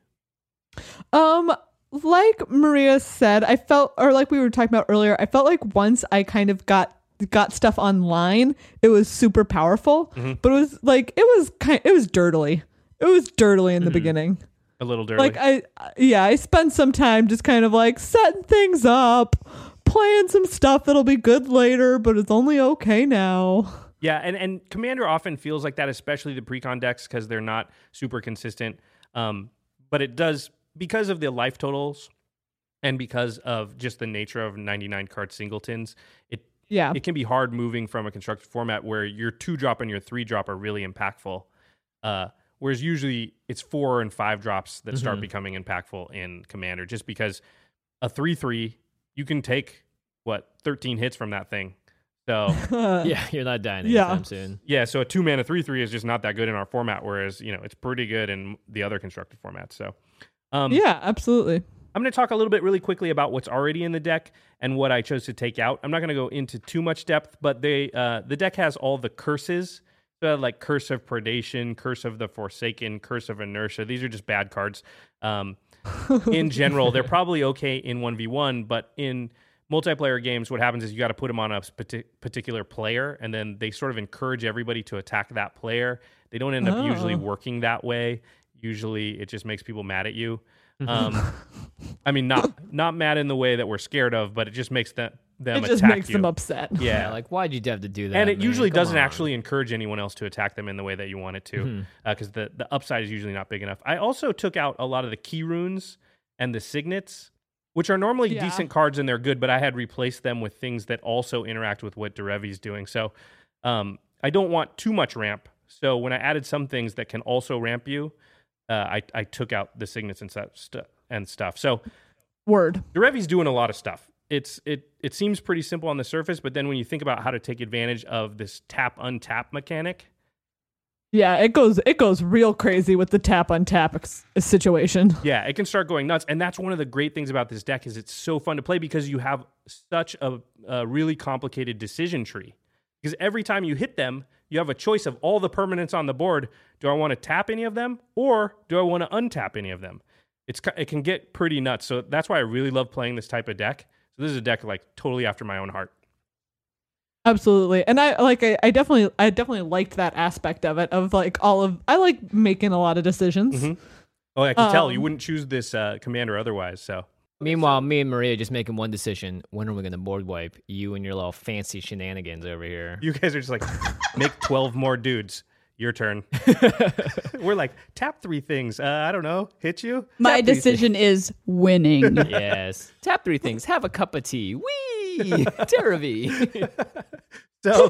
Um, like Maria said, I felt, or like we were talking about earlier, I felt like once I kind of got got stuff online, it was super powerful. But it was like it was kind, it was dirtily. It was dirtily in the beginning. A little dirty. Like I, yeah, I spent some time just kind of like setting things up, playing some stuff that'll be good later, but it's only okay now. Yeah, and, and Commander often feels like that, especially the precon decks, because they're not super consistent. Um, but it does because of the life totals and because of just the nature of 99 card singletons. It Yeah, it can be hard moving from a constructed format where your two drop and your three drop are really impactful. Uh, whereas usually it's four and five drops that start becoming impactful in Commander, just because a three three you can take what 13 hits from that thing. So yeah, you're not dying Yeah. anytime soon. yeah, so a two mana three three is just not that good in our format, whereas you know it's pretty good in the other constructed formats. So, um, yeah, absolutely. I'm going to talk a little bit really quickly about what's already in the deck and what I chose to take out. I'm not going to go into too much depth, but they uh, the deck has all the curses. So like Curse of Predation, Curse of the Forsaken, Curse of Inertia. These are just bad cards. Um, in general, they're probably okay in one v one, but in multiplayer games, what happens is you got to put them on a parti- particular player, and then they sort of encourage everybody to attack that player. They don't end up usually Oh. working that way. Usually, it just makes people mad at you. Um, I mean, not not mad in the way that we're scared of, but it just makes them them it just attack makes you. them upset. Yeah, Yeah, like why'd you have to do that? and it man? usually Come doesn't on. actually encourage anyone else to attack them in the way that you want it to, Mm-hmm. because the the upside is usually not big enough. I also took out a lot of the key runes and the signets, which are normally Yeah. decent cards and they're good, but I had replaced them with things that also interact with what Derevi's doing. So um, I don't want too much ramp. So when I added some things that can also ramp you, uh, I I took out the signets and stuff and stuff. So Word. Derevi's doing a lot of stuff. It's it it seems pretty simple on the surface, but then when you think about how to take advantage of this tap untap mechanic, Yeah, it goes it goes real crazy with the tap untap ex- situation. yeah, it can start going nuts. And that's one of the great things about this deck is it's so fun to play because you have such a, a really complicated decision tree. Because every time you hit them, you have a choice of all the permanents on the board. Do I want to tap any of them, or do I want to untap any of them? It's it can get pretty nuts. So that's why I really love playing this type of deck. So this is a deck like totally after my own heart. Absolutely. And I like I, I definitely I definitely liked that aspect of it of like all of I like making a lot of decisions. Mhm. Oh, I can tell you Um, wouldn't choose this uh, commander otherwise. So Meanwhile, me and Maria just making one decision: when are we going to board wipe you and your little fancy shenanigans over here? you guys are just like make twelve more dudes. Your turn. We're like tap three things. Uh, I don't know. Hit you. My Tap these decision is winning. yes. Tap three things. Have a cup of tea. Wee! Terravi. So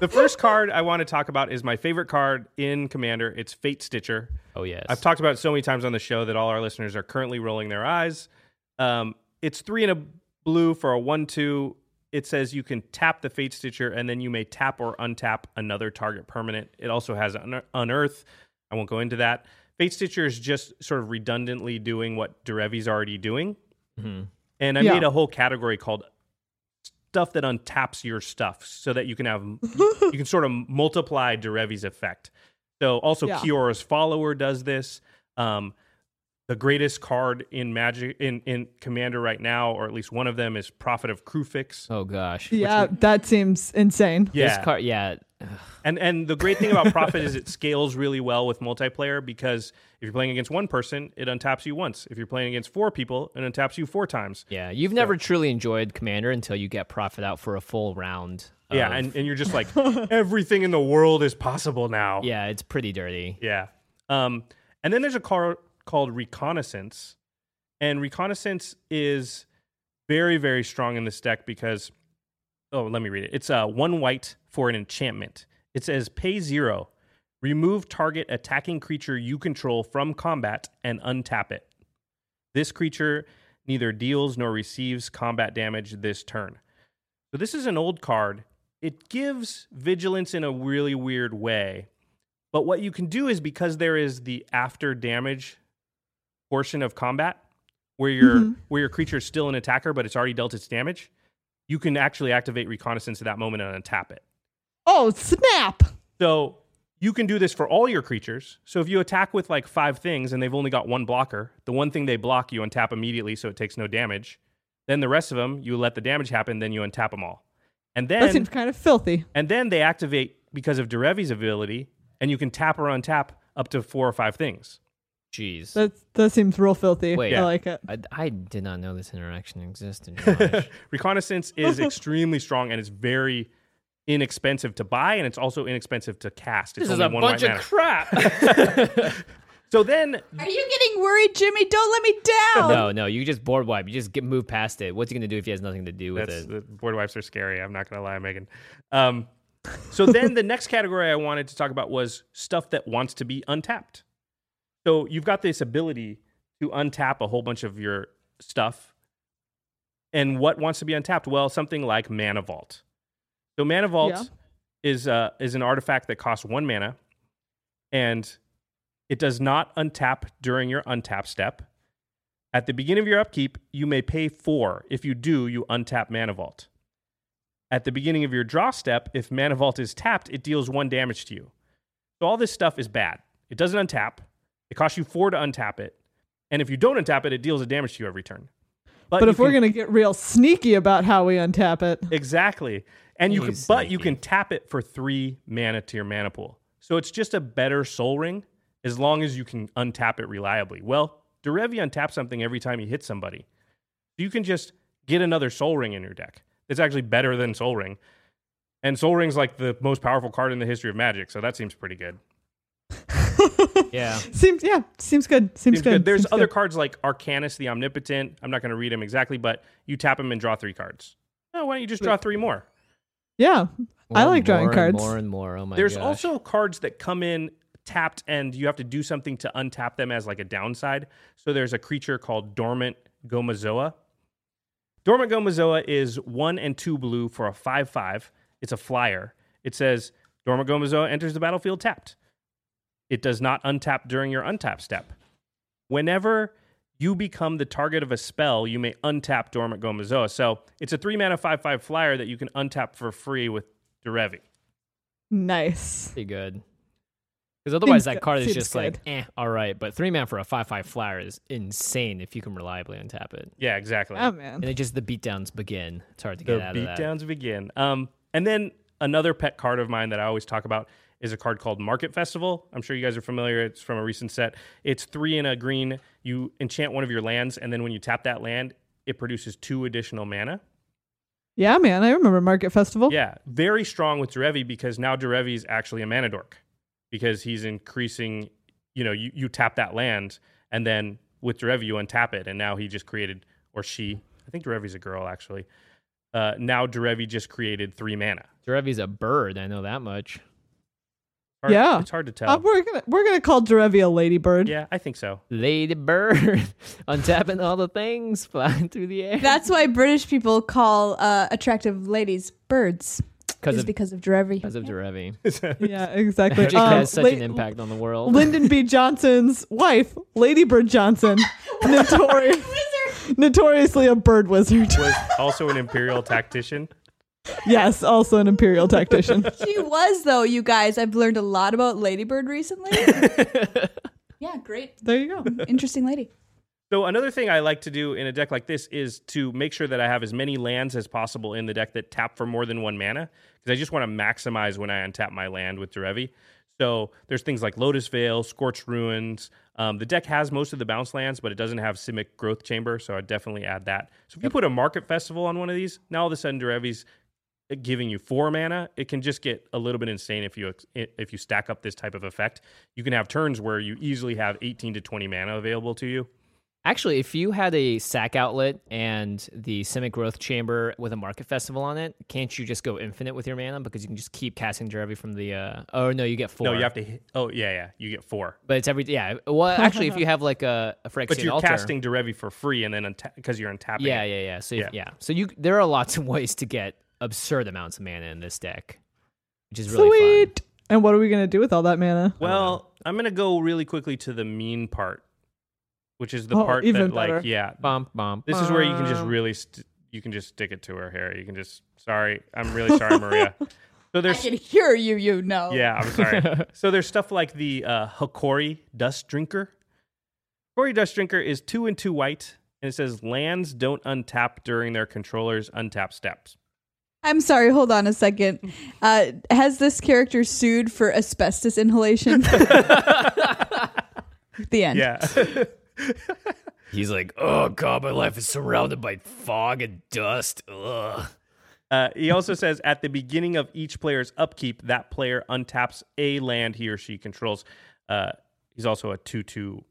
the first card I want to talk about is my favorite card in Commander. It's Fate Stitcher. oh yes. I've talked about it so many times on the show that all our listeners are currently rolling their eyes. Um, it's three and a blue for a one-two. It says you can tap the Fate Stitcher and then you may tap or untap another target permanent. It also has un- Unearth. I won't go into that. Fate Stitcher is just sort of redundantly doing what Derevi's already doing. Mhm. And I Yeah. made a whole category called stuff that untaps your stuff so that you can have you can sort of multiply Derevi's effect. So also Yeah. Kiora's follower does this. Um, the greatest card in Magic in in Commander right now, or at least one of them, is Prophet of Kruphix. oh gosh. Yeah, that seems insane. Yeah, This card. Yeah. and and the great thing about Prophet is it scales really well with multiplayer because if you're playing against one person, it untaps you once. If you're playing against four people, it untaps you four times. Yeah. You've never truly enjoyed Commander until you get Prophet out for a full round. Yeah, of- and, and you're just like everything in the world is possible now. yeah, it's pretty dirty. Yeah. Um, and then there's a card called Reconnaissance. And Reconnaissance is very, very strong in this deck because, oh, let me read it. It's uh, one white for an enchantment. It says pay zero, remove target attacking creature you control from combat and untap it. This creature neither deals nor receives combat damage this turn. So this is an old card. It gives vigilance in a really weird way. But what you can do is because there is the after damage portion of combat where your Mhm. where your creature is still an attacker but it's already dealt its damage, you can actually activate reconnaissance at that moment and untap it. Oh, snap. So you can do this for all your creatures. So if you attack with like five things and they've only got one blocker, the one thing they block you untap immediately so it takes no damage. Then the rest of them, you let the damage happen, then you untap them all. And then That seems kind of filthy. and then they activate because of Derevi's ability, and you can tap or untap up to four or five things. Jeez. That that seems real filthy. Wait. I like it. I, I did not know this interaction existed. Reconnaissance is extremely strong and it's very inexpensive to buy, and it's also inexpensive to cast. It's this is a one bunch white of mana. crap. So then, Are you getting worried, Jimmy? Don't let me down. no, no, you just board wipe. You just get move past it. What's he gonna do if he has nothing to do with that's it? the board wipes are scary. I'm not gonna lie, Meghan. Um, so then the next category I wanted to talk about was stuff that wants to be untapped. So you've got this ability to untap a whole bunch of your stuff. And what wants to be untapped? Well, something like Mana Vault. So Mana Vault Yeah. is uh, is an artifact that costs one mana, and it does not untap during your untap step. At the beginning of your upkeep, you may pay four. If you do, you untap Mana Vault. At the beginning of your draw step, if Mana Vault is tapped, it deals one damage to you. So all this stuff is bad. It doesn't untap. It costs you four to untap it. And if you don't untap it, it deals a damage to you every turn. But, you if we're gonna get real sneaky about how we untap it, Exactly. And you can, He's but you can tap it for three mana to your mana pool. So it's just a better Sol Ring as long as you can untap it reliably. Well, Derevi untaps something every time you hit somebody. You can just get another Sol Ring in your deck. It's actually better than Sol Ring. And Sol Ring's like the most powerful card in the history of magic, so that seems pretty good. Yeah. seems yeah, seems good. Seems, Seems good. There's seems other good. cards like Arcanis the Omnipotent. I'm not going to read them exactly, but you tap them and draw three cards. Oh, why don't you just draw three more? Yeah, I like and drawing cards. And more and more. Oh my There's gosh. also cards that come in tapped and you have to do something to untap them as like a downside. So there's a creature called Dormant Gomazoa. Dormant Gomazoa is one and two blue for a 5 5. It's a flyer. It says Dormant Gomazoa enters the battlefield tapped. It does not untap during your untap step. Whenever you become the target of a spell, you may untap Dormant Gomazoa. So it's a three mana 5 5 flyer that you can untap for free with Derevi. Nice. pretty good. Because otherwise, Seems that good. card is Seems just like, eh, all right. But three man for a five five flyer is insane if you can reliably untap it. Yeah, exactly. Oh man. And it just the beatdowns begin. It's hard to get the out of that. The beatdowns begin. Um, and then another pet card of mine that I always talk about is a card called Market Festival. I'm sure you guys are familiar. It's from a recent set. It's three in a green. You enchant one of your lands, and then when you tap that land, it produces two additional mana. Yeah, man. I remember Market Festival. Yeah, very strong with Derevi because now Derevi is actually a mana dork because he's increasing. You know, you, you tap that land, and then with Derevi you untap it, and now he just created, or she, I think Derevi's a girl actually. Uh, now Derevi just created three mana. Derevi's a bird. I know that much. Hard- Yeah. it's hard to tell. Uh, we're gonna we're gonna call Derevi a ladybird. yeah, I think so. Ladybird, untapping all the things, flying through the air. That's why British people call uh, attractive ladies birds. Because of because of Derevi. because of Derevi. Yeah, exactly. Magic Um, has such La- an impact on the world. Lyndon B. Johnson's wife, Lady Bird Johnson, notorious, notoriously a bird wizard. Was also an imperial tactician. Yes, also an imperial tactician. She was though, you guys. I've learned a lot about Ladybird recently. yeah, great, There you go. interesting lady. So another thing I like to do in a deck like this is to make sure that I have as many lands as possible in the deck that tap for more than one mana because I just want to maximize when I untap my land with Derevi. So there's things like Lotus Vale, Scorched Ruins. Um, the deck has most of the bounce lands, but it doesn't have Simic Growth Chamber, so I'd definitely add that. So if you put a Market Festival on one of these, now all of a sudden Derevi's giving you four mana. It can just get a little bit insane if you if you stack up this type of effect. You can have turns where you easily have 18 to 20 mana available to you. Actually, if you had a sack outlet and the Simic Growth Chamber with a Market Festival on it, can't you just go infinite with your mana because you can just keep casting Derevi from the? Uh, oh no, you get four. No, you have to. Hit, oh yeah, yeah. You get four, But it's every yeah. Well, actually, if you have like a, a Phyrexian but you're altar, casting Derevi for free, and then because you're untapping. Yeah, yeah, yeah. So. Yeah. yeah, so you there are lots of ways to get absurd amounts of mana in this deck, which is really fun. Sweet. And what are we gonna do with all that mana? Well, I'm gonna go really quickly to the mean part, which is the Oh, part even that, better. like, yeah, Bum, bum, this is where you can just really, st- you can just stick it to her hair. You can just. Sorry, I'm really sorry, Maria. So I there's can hear you, you know. Yeah, I'm sorry. so there's stuff like the uh, Hokori Dust Drinker. Hokori Dust Drinker is two and two white, and it says lands don't untap during their controller's untap steps. I'm sorry, hold on a second. Uh, has this character sued for asbestos inhalation? the end. Yeah. He's like, oh god, my life is surrounded by fog and dust. Ugh. uh, he also says at the beginning of each player's upkeep, that player untaps a land he or she controls. Uh, he's also a 2 2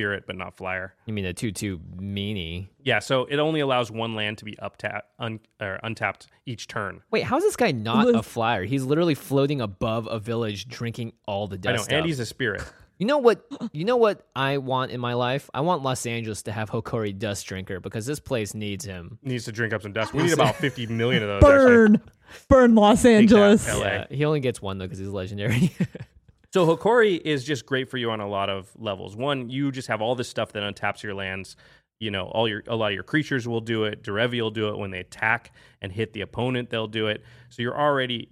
spirit, but not flyer. You mean a two-two meanie? Yeah, so it only allows one land to be uptap, un, or untapped each turn. Wait, how is this guy not a flyer? He's literally floating above a village, drinking all the dust. I know, dust. and he's a spirit. You know what? You know what I want in my life? I want Los Angeles to have Hokori Dust Drinker because this place needs him. Needs to drink up some dust. We need about 50 million of those. actually. Burn, burn Los that, Angeles. LA. Yeah, he only gets one though because he's legendary. So Hokori is just great for you on a lot of levels. One, you just have all this stuff that untaps your lands. You know, all your a lot of your creatures will do it. Derevi will do it when they attack and hit the opponent. They'll do it. So you're already,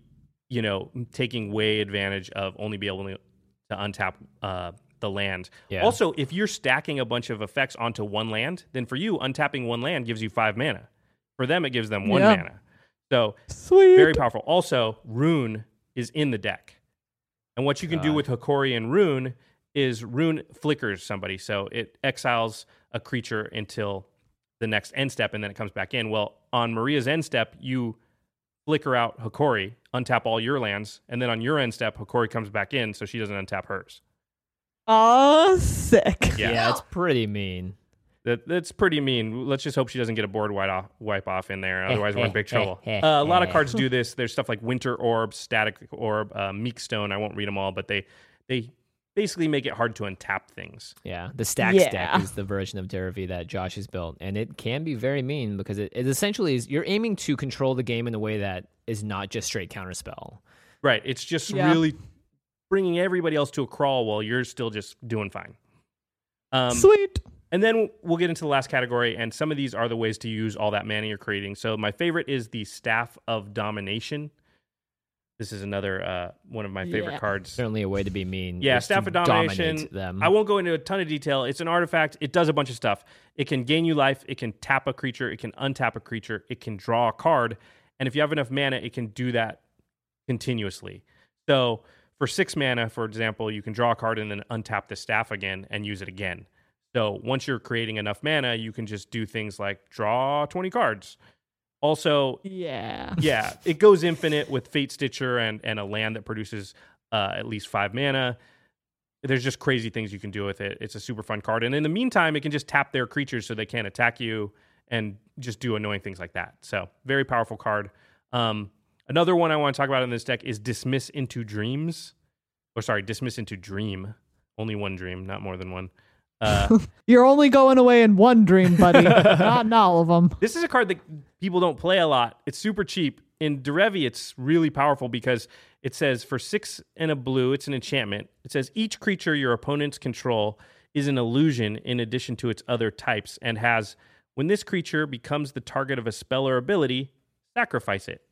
you know, taking way advantage of only be able to untap uh, the land. Yeah. Also, if you're stacking a bunch of effects onto one land, then for you, untapping one land gives you five mana. For them, it gives them one Yeah. mana. So Sweet. very powerful. Also, Roon is in the deck. And what you can do with Hokori and Roon is Roon flickers somebody. So it exiles a creature until the next end step and then it comes back in. Well, on Maria's end step, you flicker out Hokori, untap all your lands, and then on your end step, Hokori comes back in so she doesn't untap hers. Oh, sick. Yeah, it's pretty mean. That, that's pretty mean. Let's just hope she doesn't get a board wipe off, wipe off in there. Otherwise, we're in big trouble. Uh, a lot of cards do this. There's stuff like Winter Orb, Static Orb, uh, Meek Stone. I won't read them all, but they they basically make it hard to untap things. Yeah, the stack Yeah. stack is the version of Derevi that Josh has built, and it can be very mean because it, it essentially is you're aiming to control the game in a way that is not just straight counterspell. Right. It's just Yeah. really bringing everybody else to a crawl while you're still just doing fine. Um, Sweet. And then we'll get into the last category, and some of these are the ways to use all that mana you're creating. So my favorite is the Staff of Domination. This is another uh, one of my favorite Yeah. cards. Certainly a way to be mean. Yeah, Staff of Domination. Them. I won't go into a ton of detail. It's an artifact. It does a bunch of stuff. It can gain you life. It can tap a creature. It can untap a creature. It can draw a card. And if you have enough mana, it can do that continuously. So for six mana, for example, you can draw a card and then untap the staff again and use it again. So once you're creating enough mana, you can just do things like draw 20 cards. Also, Yeah. yeah, it goes infinite with Fatestitcher and, and a land that produces uh, at least five mana. There's just crazy things you can do with it. It's a super fun card. And in the meantime, it can just tap their creatures so they can't attack you and just do annoying things like that. So, very powerful card. Um, another one I want to talk about in this deck is Dismiss into Dreams. Or, sorry, Dismiss into Dream. Only one dream, not more than one. Uh, You're only going away in one dream, buddy. Not in all of them. This is a card that people don't play a lot. It's super cheap. In Derevi, it's really powerful because it says for six and a blue, it's an enchantment. It says each creature your opponents control is an illusion in addition to its other types and has, when this creature becomes the target of a spell or ability, sacrifice it.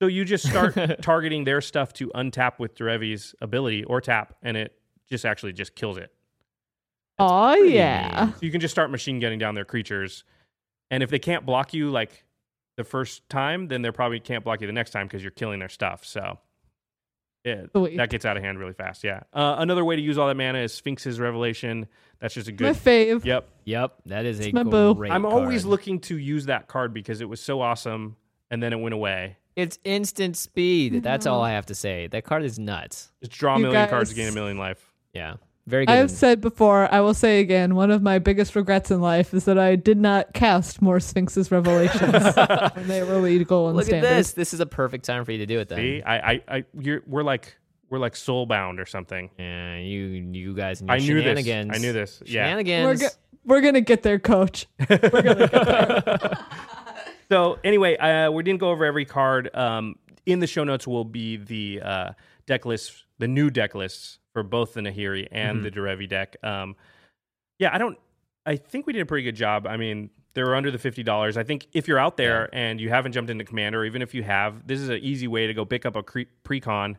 So you just start targeting their stuff to untap with Derevi's ability or tap, and it just actually just kills it. Oh, yeah. mean. So you can just start machine gunning down their creatures. And if they can't block you like the first time, then they probably can't block you the next time because you're killing their stuff. So yeah, Sweet. that gets out of hand really fast. Yeah. Uh, another way to use all that mana is Sphinx's Revelation. That's just a good. My good. fave. Yep. Yep, that is a my boo. great. I'm always card. looking to use that card because it was so awesome and then it went away. It's instant speed. That's all I have to say. That card is nuts. Just draw a You million cards, guys- gain a million life. Yeah, very good. I have said before, I will say again, one of my biggest regrets in life is that I did not cast more Sphinx's Revelations when they were legal and Look standard. at this. This is a perfect time for you to do it then. See, I, I, I you're, we're like, we're like soul bound or something. Yeah, you, you guys, and your I knew this. shenanigans. I knew this. Yeah. Shenanigans. We're, go- we're gonna get there, coach. So anyway, uh, we didn't go over every card. Um, in the show notes will be the uh, deck lists, the new deck lists for both the Nahiri and the Derevi deck. Um, yeah, I don't. I think we did a pretty good job. I mean, they were under the fifty dollars. I think if you're out there and you haven't jumped into Commander, even if you have, this is an easy way to go pick up a cre- pre-con,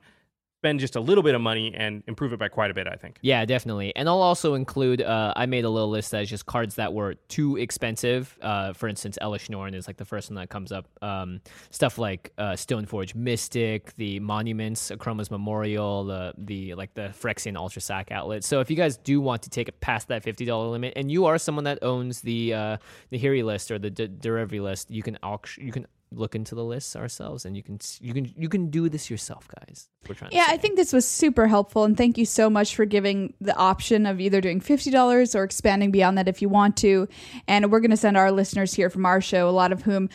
spend just a little bit of money and improve it by quite a bit. I think. Yeah, definitely. And I'll also include. Uh, I made a little list that is just cards that were too expensive. Uh, for instance, Elesh Norn is like the first one that comes up. Um, stuff like uh, Stoneforge Mystic, the Monuments, Chroma's Memorial, the the like the Phyrexian Altar Sac outlet. So if you guys do want to take it past that fifty dollar limit, and you are someone that owns the uh, the Hiri list or the D- list, you can auction. You can look into the lists ourselves, and you can you can you can do this yourself, guys. We're trying. Yeah, to I think this was super helpful, and thank you so much for giving the option of either doing fifty dollars or expanding beyond that if you want to. And we're going to send our listeners here from our show, a lot of whom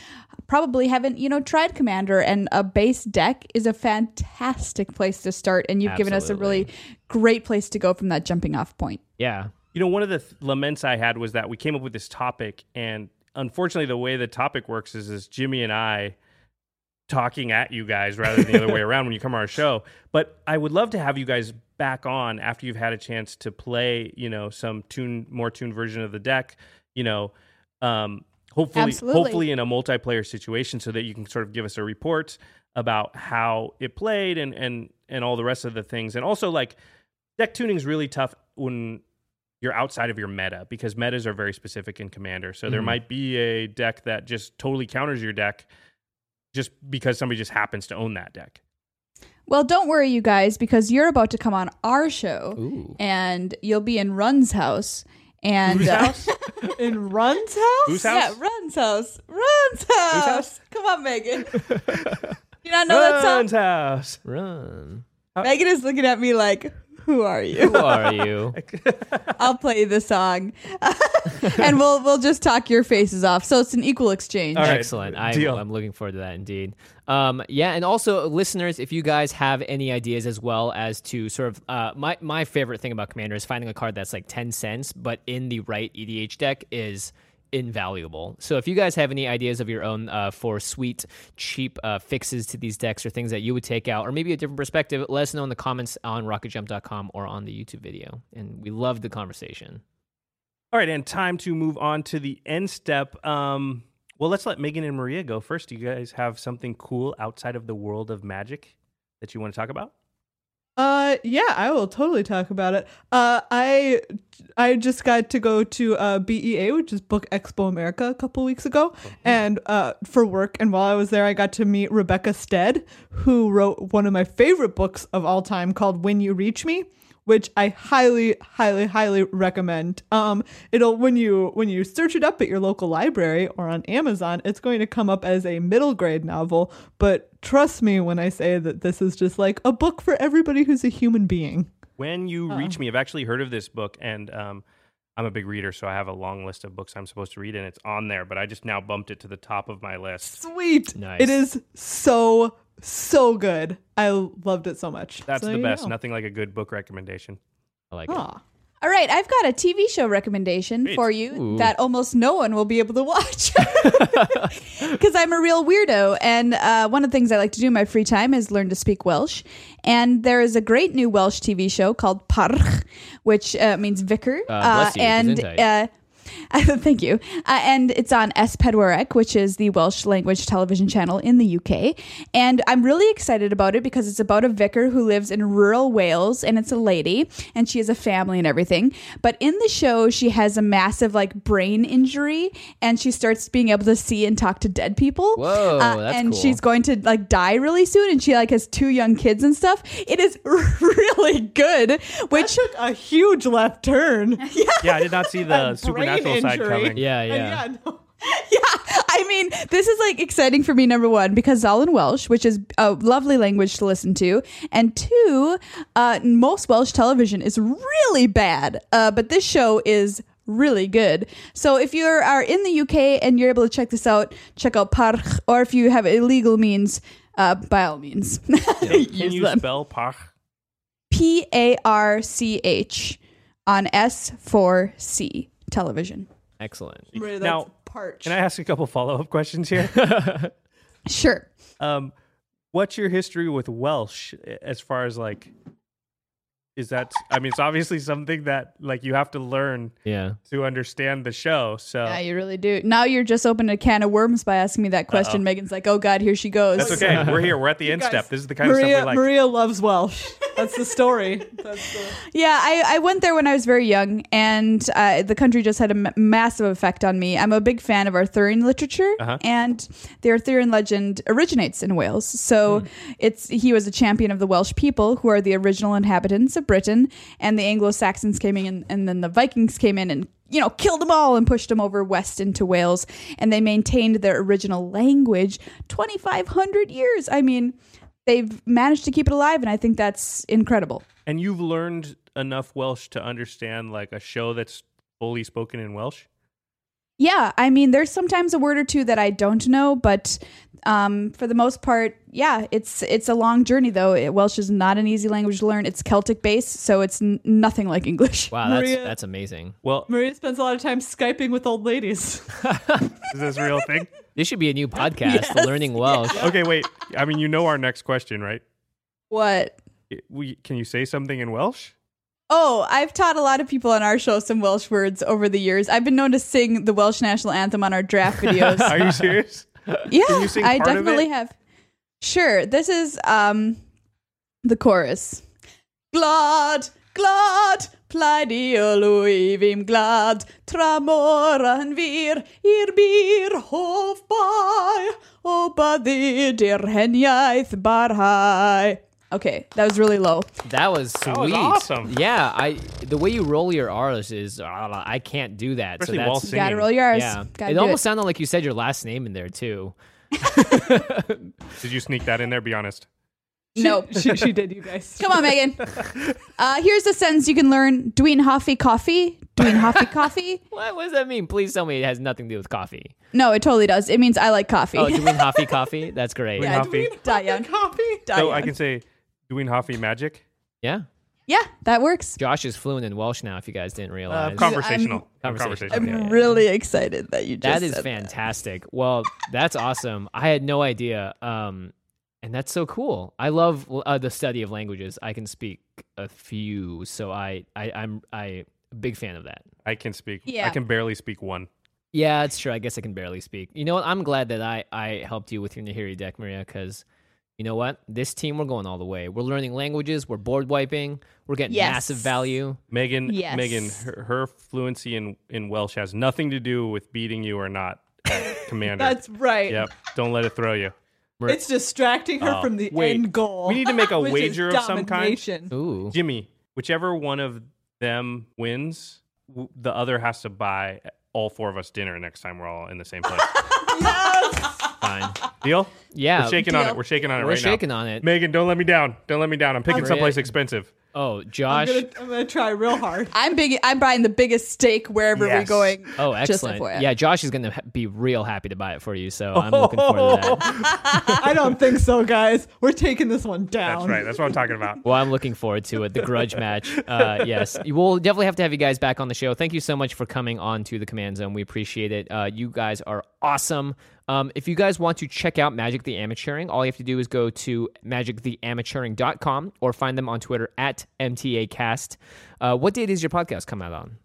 probably haven't, you know, tried Commander, and a base deck is a fantastic place to start. And you've given us a really great place to go from that jumping off point. Yeah. You know, one of the th- laments I had was that we came up with this topic, and unfortunately, the way the topic works is, is Jimmy and I talking at you guys rather than the other way around when you come on our show. But I would love to have you guys back on after you've had a chance to play, you know, some tune more tuned version of the deck. You know, um, hopefully, Absolutely. hopefully in a multiplayer situation, so that you can sort of give us a report about how it played and and and all the rest of the things, and also like deck tuning is really tough when you're outside of your meta because metas are very specific in Commander. So there Mhm. might be a deck that just totally counters your deck just because somebody just happens to own that deck. Well, don't worry, you guys, because you're about to come on our show, Ooh. and you'll be in Run's house. And Whose uh, house? In Run's house? Whose yeah. Run's house, Run's house. house? Come on, Meghan. you not know that song? Run's house. Run. Meghan is looking at me like, "Who are you?" Who are you? I'll play the song, and we'll we'll just talk your faces off. So it's an equal exchange. All right, Excellent. I, deal. I'm looking forward to that indeed. Um, yeah, and also listeners, if you guys have any ideas as well as to sort of uh, my my favorite thing about Commander is finding a card that's like ten cents, but in the right EDH deck is invaluable. So if you guys have any ideas of your own uh, for sweet, cheap uh, fixes to these decks or things that you would take out, or maybe a different perspective, let us know in the comments on rocketjump.com or on the YouTube video. And we love the conversation. All right, and time to move on to the end step. Um, well, let's let Meghan and Maria go first. Do you guys have something cool outside of the world of magic that you want to talk about? Uh, yeah, I will totally talk about it. Uh, I I just got to go to uh, BEA, which is Book Expo America, a couple weeks ago, and uh, for work. And while I was there, I got to meet Rebecca Stead, who wrote one of my favorite books of all time called "When You Reach Me." Which I highly, highly, highly recommend. Um, it'll when you when you search it up at your local library or on Amazon, it's going to come up as a middle grade novel. But trust me when I say that this is just like a book for everybody who's a human being. When You Uh-uh. Reach Me, I've actually heard of this book, and um, I'm a big reader, so I have a long list of books I'm supposed to read, and it's on there, but I just now bumped it to the top of my list. Sweet. Nice. It is so so good. I loved it so much. That's So the best. go. Nothing like a good book recommendation. I like it. Aw. All right, I've got a TV show recommendation Great. for you Ooh. that almost no one will be able to watch because I'm a real weirdo. And uh, one of the things I like to do in my free time is learn to speak Welsh. And there is a great new Welsh TV show called Parch, which uh, means vicar. Uh, bless you, and gesundheit. uh, Thank you. Uh, and it's on S Pedwar Ec, which is the Welsh language television channel in the UK. And I'm really excited about it because it's about a vicar who lives in rural Wales and it's a lady and she has a family and everything. But in the show, she has a massive like brain injury and she starts being able to see and talk to dead people. Whoa, Uh, that's and cool. she's going to like die really soon and she like has two young kids and stuff. It is really good, which took a huge left turn. Yeah, yeah, I did not see the Brain supernatural side injury. coming. Yeah, And yeah. no. yeah, I mean, this is like exciting for me. Number one, because it's all in Welsh, which is a lovely language to listen to, and two, uh, most Welsh television is really bad, uh, but this show is really good. So if you are in the UK and you're able to check this out, check out Parch, or if you have illegal means, uh, by all means, Can you them. spell Pach? P A R C H on S4C television. Excellent. Maria, that's Now, parch. Can I ask a couple follow up questions here? Sure. um, what's your history with Welsh as far as like? Is that? I mean, it's obviously something that like you have to learn Yeah. to understand the show. So Yeah, you really do. Now you're just opening a can of worms by asking me that question. Uh-oh. Meghan's like, "Oh God, here she goes." that's okay. We're here. We're at the end guys- step. This is the kind of stuff Maria we like. Maria loves Welsh. That's the story. That's the Yeah, I, I went there when I was very young, and uh, the country just had a m- massive effect on me. I'm a big fan of Arthurian literature, Uh-huh. and the Arthurian legend originates in Wales. So it's he was a champion of the Welsh people, who are the original inhabitants of Britain, and the Anglo Saxons came in, and, then the Vikings came in and you know killed them all and pushed them over west into Wales, and they maintained their original language 2,500 years. I mean. They've managed to keep it alive, and I think that's incredible. and you've learned enough Welsh to understand like a show that's fully spoken in Welsh. Yeah, I mean, there's sometimes a word or two that I don't know, but um, for the most part, yeah, it's it's a long journey though. It- Welsh is not an easy language to learn. It's Celtic based, so it's n- nothing like English. Wow, that's Maria- that's amazing. Well, Maria spends a lot of time skyping with old ladies. is this a real thing? This should be a new podcast, Learning Welsh. Okay, wait. I mean, you know our next question, right? What? We, can you say something in Welsh? Oh, I've taught a lot of people on our show some Welsh words over the years. I've been known to sing the Welsh national anthem on our draft videos. Are you serious? yeah, Can you sing I definitely it? have. Sure, this is um the chorus. Glad, glad Gladiolo vim glad, tramoran vir, ir bir hof by, o baddi dir heniaeth barhai. Okay, that was really low. That was sweet. was awesome. Yeah, I the way you roll your R's is uh, I can't do that. Especially so while that's, singing. Gotta roll yours. Yeah, Gotta it almost it. sounded like you said your last name in there too. Did you sneak that in there? Be honest. No, she, she did, you guys. Come on, Meghan. Uh, here's a sentence you can learn. Doing Hoffy coffee. Doing Hoffy coffee. What, what does that mean? Please tell me it has nothing to do with coffee. No, it totally does. It means I like coffee. Oh, doing Hoffy coffee? That's great. Doing Yeah. Hoffy. Diane. Coffee. So I can say doing Hoffy magic. yeah. Yeah, that works. Josh is fluent in Welsh now. If you guys didn't Uh, realize, conversational. I'm Conversational. conversational. I'm Yeah, yeah, yeah. really excited that you just that is said fantastic. Well, that's awesome. I had no idea. Um, and that's so cool. I love uh, the study of languages. I can speak a few, so I, I I'm I a big fan of that. I can speak. Yeah. I can barely speak one. Yeah, that's true. I guess I can barely speak. You know what? I'm glad that I I helped you with your Nahiri deck, Maria, because you know what? This team, we're going all the way. We're learning languages. We're board wiping. We're getting Yes. massive value. Meghan, Yes. Meghan, her, her fluency in, in Welsh has nothing to do with beating you or not uh, at Commander. That's right. yep. Don't let it throw you. It's distracting her Oh, from the wait. end goal. We need to make a wager of some kind. Ooh, Jimmy, whichever one of them wins, w- the other has to buy all four of us dinner next time we're all in the same place. fine. Deal? Yeah, We're shaking on it. We're shaking on it We're right shaking on it. Meghan, don't let me down. Don't let me down. I'm picking Maria- someplace expensive. Oh, I'm Josh. gonna, I'm gonna try real hard. I'm big. I'm buying the biggest steak wherever we're going. Oh, excellent. FYI. Yeah, Josh is going to ha- be real happy to buy it for you. So I'm looking forward to that. I don't think so, guys. We're taking this one down. That's right. That's what I'm talking about. Well, I'm looking forward to it. The grudge match. Uh, yes. We'll definitely have to have you guys back on the show. Thank you so much for coming on to the Command Zone. We appreciate it. Uh, you guys are awesome. Um, if you guys want to check out Magic the Amateuring, all you have to do is go to magictheamateuring.com or find them on Twitter at MTAcast. Uh, what date is your podcast come out on?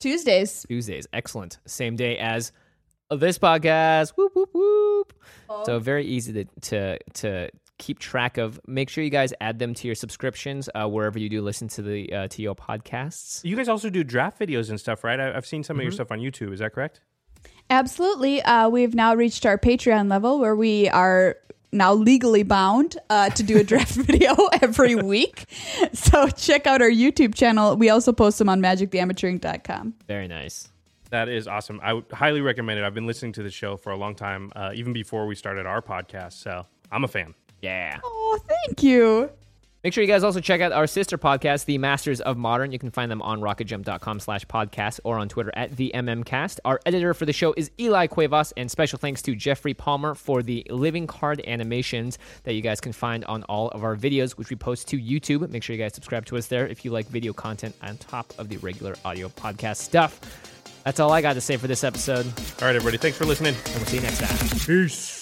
Tuesdays. Tuesdays. Excellent. Same day as this podcast. Whoop whoop whoop. So very easy to to to keep track of. Make sure you guys add them to your subscriptions uh, wherever you do listen to the uh, TO podcasts. You guys also do draft videos and stuff, right? I, I've seen some of Mm-hmm. your stuff on YouTube. Is that correct? Absolutely. Uh, we've now reached our Patreon level where we are now legally bound uh, to do a draft video every week. So check out our YouTube channel. We also post them on magictheamateuring.com. Very nice. That is awesome. I would highly recommend it. I've been listening to the show for a long time, uh, even before we started our podcast. So I'm a fan. Yeah. Oh, thank you. Make sure you guys also check out our sister podcast, The Masters of Modern. You can find them on rocketjump.com slash podcast or on Twitter at the MMCast. Our editor for the show is Eli Cuevas, and special thanks to Jeffrey Palmer for the living card animations that you guys can find on all of our videos, which we post to YouTube. Make sure you guys subscribe to us there if you like video content on top of the regular audio podcast stuff. That's all I got to say for this episode, All right, everybody. Thanks for listening. And we'll see you next time. Peace.